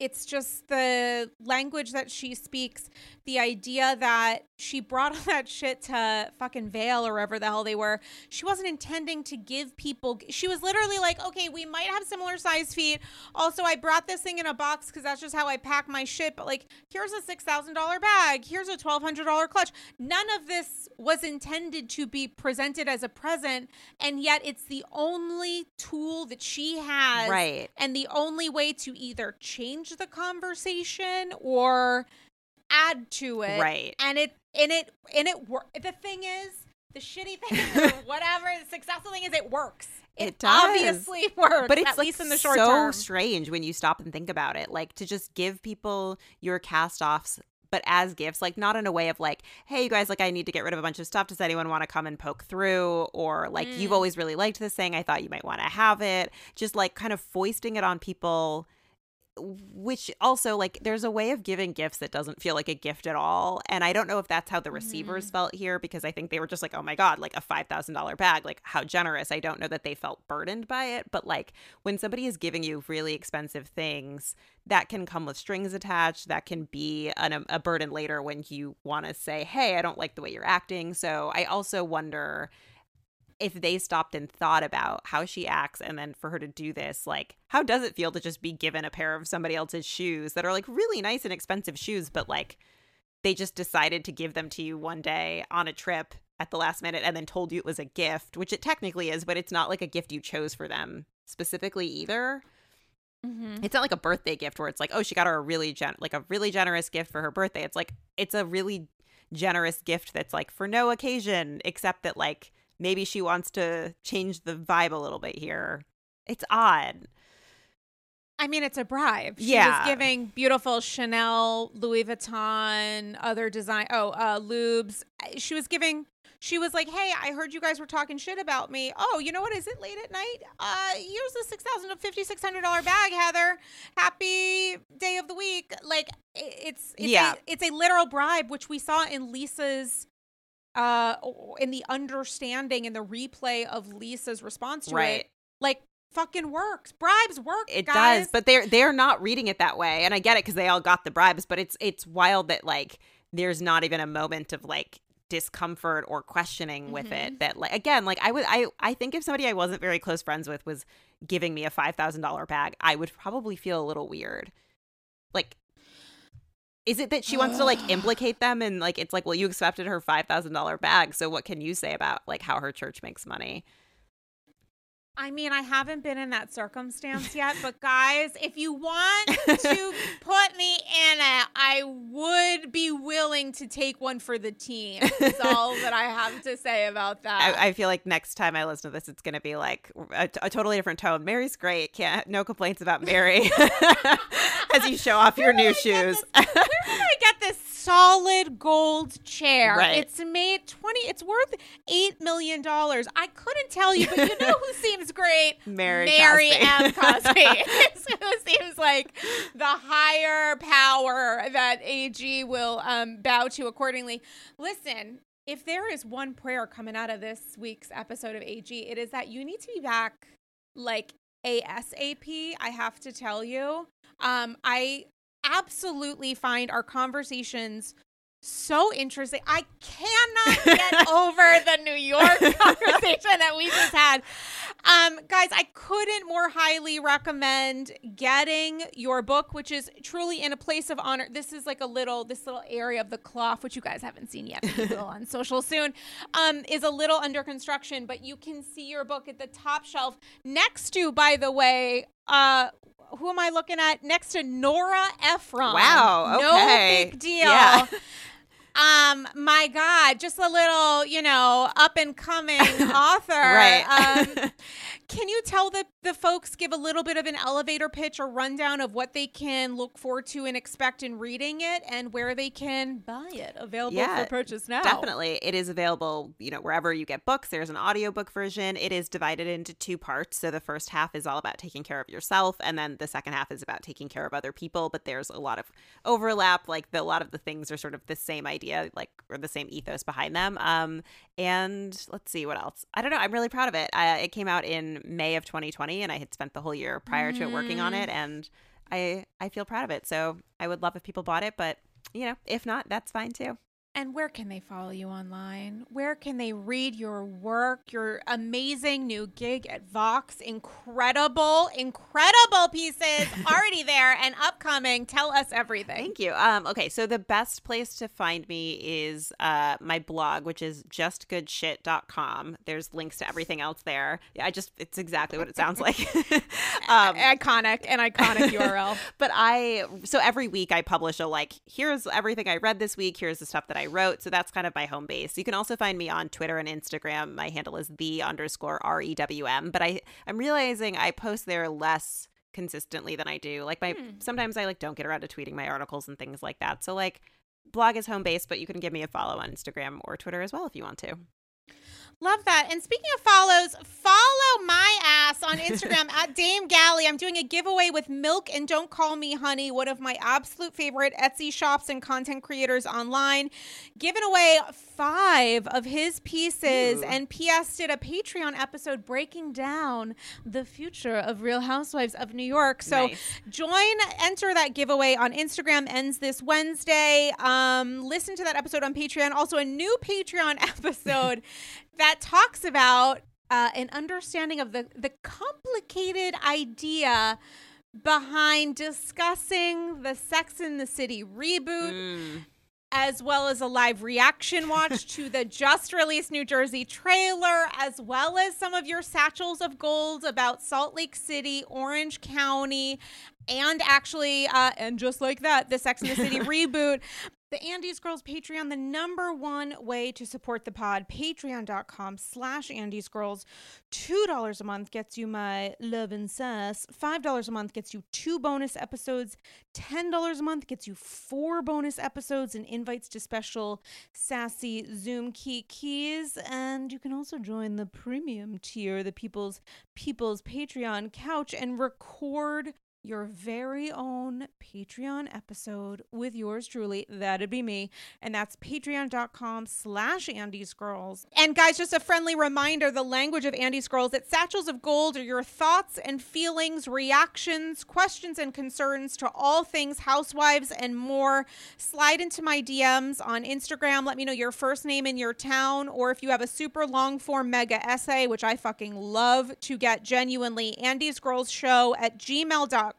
it's just the language that she speaks, the idea that she brought all that shit to fucking Vail or wherever the hell they were. She wasn't intending to give people, she was literally like, okay, we might have similar size feet. Also, I brought this thing in a box because that's just how I pack my shit. But like, here's a $6,000 bag, here's a $1,200 clutch. None of this was intended to be presented as a present. And yet it's the only tool that she has. Right. And the only way to either change the conversation or add to it. Right. And it and it and it work. The thing is, the shitty thing or whatever, the successful thing is it works. It, it does. obviously works, but it's at like least in the short term. so term. strange when you stop and think about it. Like to just give people your cast offs but as gifts, like not in a way of like, hey, you guys, like I need to get rid of a bunch of stuff. Does anyone want to come and poke through? Or like, mm. you've always really liked this thing. I thought you might want to have it. Just like kind of foisting it on people which also like there's a way of giving gifts that doesn't feel like a gift at all and i don't know if that's how the receivers mm. felt here because i think they were just like oh my god like a $5000 bag like how generous i don't know that they felt burdened by it but like when somebody is giving you really expensive things that can come with strings attached that can be an, a burden later when you want to say hey i don't like the way you're acting so i also wonder if they stopped and thought about how she acts and then for her to do this like how does it feel to just be given a pair of somebody else's shoes that are like really nice and expensive shoes but like they just decided to give them to you one day on a trip at the last minute and then told you it was a gift which it technically is but it's not like a gift you chose for them specifically either mm-hmm. It's not like a birthday gift where it's like, oh, she got her a really gen- like a really generous gift for her birthday. It's like it's a really generous gift that's like for no occasion except that like maybe she wants to change the vibe a little bit here. It's odd. I mean, it's a bribe. She yeah. was giving beautiful Chanel, Louis Vuitton, other design. Oh, uh, Lubes. She was giving. She was like, "Hey, I heard you guys were talking shit about me. Oh, you know what? Is it late at night? Uh, here's a six thousand to fifty six hundred dollar bag, Heather. Happy day of the week. Like, it's, it's yeah, a, it's a literal bribe, which we saw in Lisa's uh in the understanding and the replay of Lisa's response to right. it like fucking works. Bribes work. It guys. does, but they're they're not reading it that way. And I get it because they all got the bribes, but it's it's wild that like there's not even a moment of like discomfort or questioning with mm-hmm. it that like again like i would i i think if somebody i wasn't very close friends with was giving me a $5000 bag i would probably feel a little weird like is it that she wants to like implicate them and like it's like, well, you accepted her five thousand dollar bag, so what can you say about like how her church makes money? I mean, I haven't been in that circumstance yet, but guys, if you want to put me in it, I would be willing to take one for the team. That's all that I have to say about that. I, I, feel like next time I listen to this, it's going to be like a, a, totally different tone. Mary's great. Can't no complaints about Mary as you show off your new shoes. I get this solid gold chair. Right. It's made 20 it's worth 8 million dollars. I couldn't tell you, but you know who seems great? Mary Mary Cosby. M. Cosby. who seems like the higher power that AG will um, bow to accordingly. Listen, if there is one prayer coming out of this week's episode of AG, it is that you need to be back like ASAP. I have to tell you. Um, I absolutely find our conversations so interesting. I cannot get over the New York conversation that we just had. Um, guys, I couldn't more highly recommend getting your book, which is truly in a place of honor. This is like a little, this little area of the cloth, which you guys haven't seen yet, but will on social soon, um, is a little under construction, but you can see your book at the top shelf next to, by the way, uh, who am I looking at? Next to Nora Ephron. Wow. Okay. No big deal. Yeah. Um, my God, just a little, you know, up and coming author. right. Um, can you tell the, the folks, give a little bit of an elevator pitch or rundown of what they can look forward to and expect in reading it and where they can buy it? Available yeah, for purchase now. Definitely. It is available, you know, wherever you get books. There's an audiobook version. It is divided into two parts. So the first half is all about taking care of yourself, and then the second half is about taking care of other people. But there's a lot of overlap. Like the, a lot of the things are sort of the same idea, like, or the same ethos behind them. Um, and let's see what else. I don't know. I'm really proud of it. Uh, it came out in May of 2020, and I had spent the whole year prior to it working on it, mm. and I I feel proud of it. So I would love if people bought it, but you know, if not, that's fine too. And where can they follow you online? Where can they read your work, your amazing new gig at Vox? Incredible, incredible pieces already there and upcoming. Tell us everything. Thank you. Um, okay, so the best place to find me is uh, my blog, which is justgoodshit.com. There's links to everything else there. Yeah, I just, it's exactly what it sounds like. um, iconic, an iconic URL. But I, so every week I publish a like, here's everything I read this week, here's the stuff that I wrote. So that's kind of my home base. You can also find me on Twitter and Instagram. My handle is the underscore R E W M. But I I'm realizing I post there less consistently than I do. Like my hmm. sometimes I like don't get around to tweeting my articles and things like that. So like blog is home base, but you can give me a follow on Instagram or Twitter as well if you want to. Love that. And speaking of follows, follow my ass on Instagram at Dame Galli. I'm doing a giveaway with Milk and Don't Call Me Honey, one of my absolute favorite Etsy shops and content creators online. Giving away five of his pieces. Ooh. And PS did a Patreon episode breaking down the future of Real Housewives of New York. So nice. join, enter that giveaway on Instagram, ends this Wednesday. Um, listen to that episode on Patreon. Also, a new Patreon episode that talks about uh, an understanding of the, the complicated idea behind discussing the Sex in the City reboot. Mm. As well as a live reaction watch to the just released New Jersey trailer, as well as some of your satchels of gold about Salt Lake City, Orange County, and actually, uh, and just like that, the Sex and the City reboot. The Andy's Girls Patreon, the number one way to support the pod, patreon.com slash Andy's Girls. $2 a month gets you my love and sass. $5 a month gets you two bonus episodes. $10 a month gets you four bonus episodes and invites to special sassy Zoom key keys. And you can also join the premium tier, the People's People's Patreon couch, and record your very own Patreon episode with yours truly. That'd be me. And that's patreon.com slash Andy's Girls. And guys, just a friendly reminder the language of Andy's Girls at Satchels of Gold are your thoughts and feelings, reactions, questions, and concerns to all things housewives and more. Slide into my DMs on Instagram. Let me know your first name in your town, or if you have a super long form mega essay, which I fucking love to get genuinely, Andy's Girls Show at gmail.com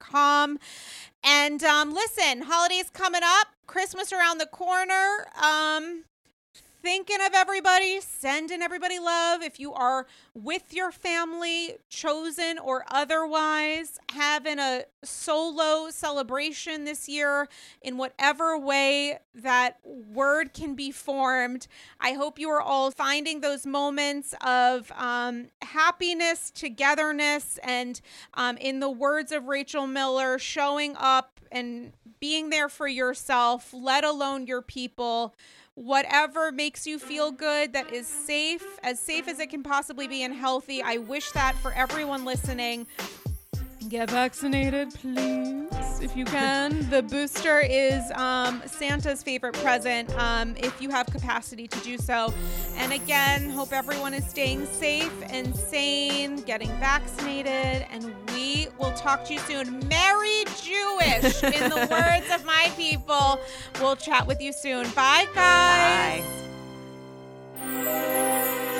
And um, listen, holidays coming up, Christmas around the corner. Um, thinking of everybody, sending everybody love. If you are with your family, chosen or otherwise, having a solo celebration this year in whatever way that word can be formed, I hope you are all finding those moments of um, happiness, togetherness, and um, in the words of Rachel Miller, showing up and being there for yourself, let alone your people whatever makes you feel good that is safe, as safe as it can possibly be and healthy. I wish that for everyone listening. Get vaccinated, please, if you can. the booster is um, Santa's favorite present um, if you have capacity to do so. And again, hope everyone is staying safe and sane, getting vaccinated, and we We'll talk to you soon. Merry Jewish, in the words of my people. We'll chat with you soon. Bye, guys. Bye.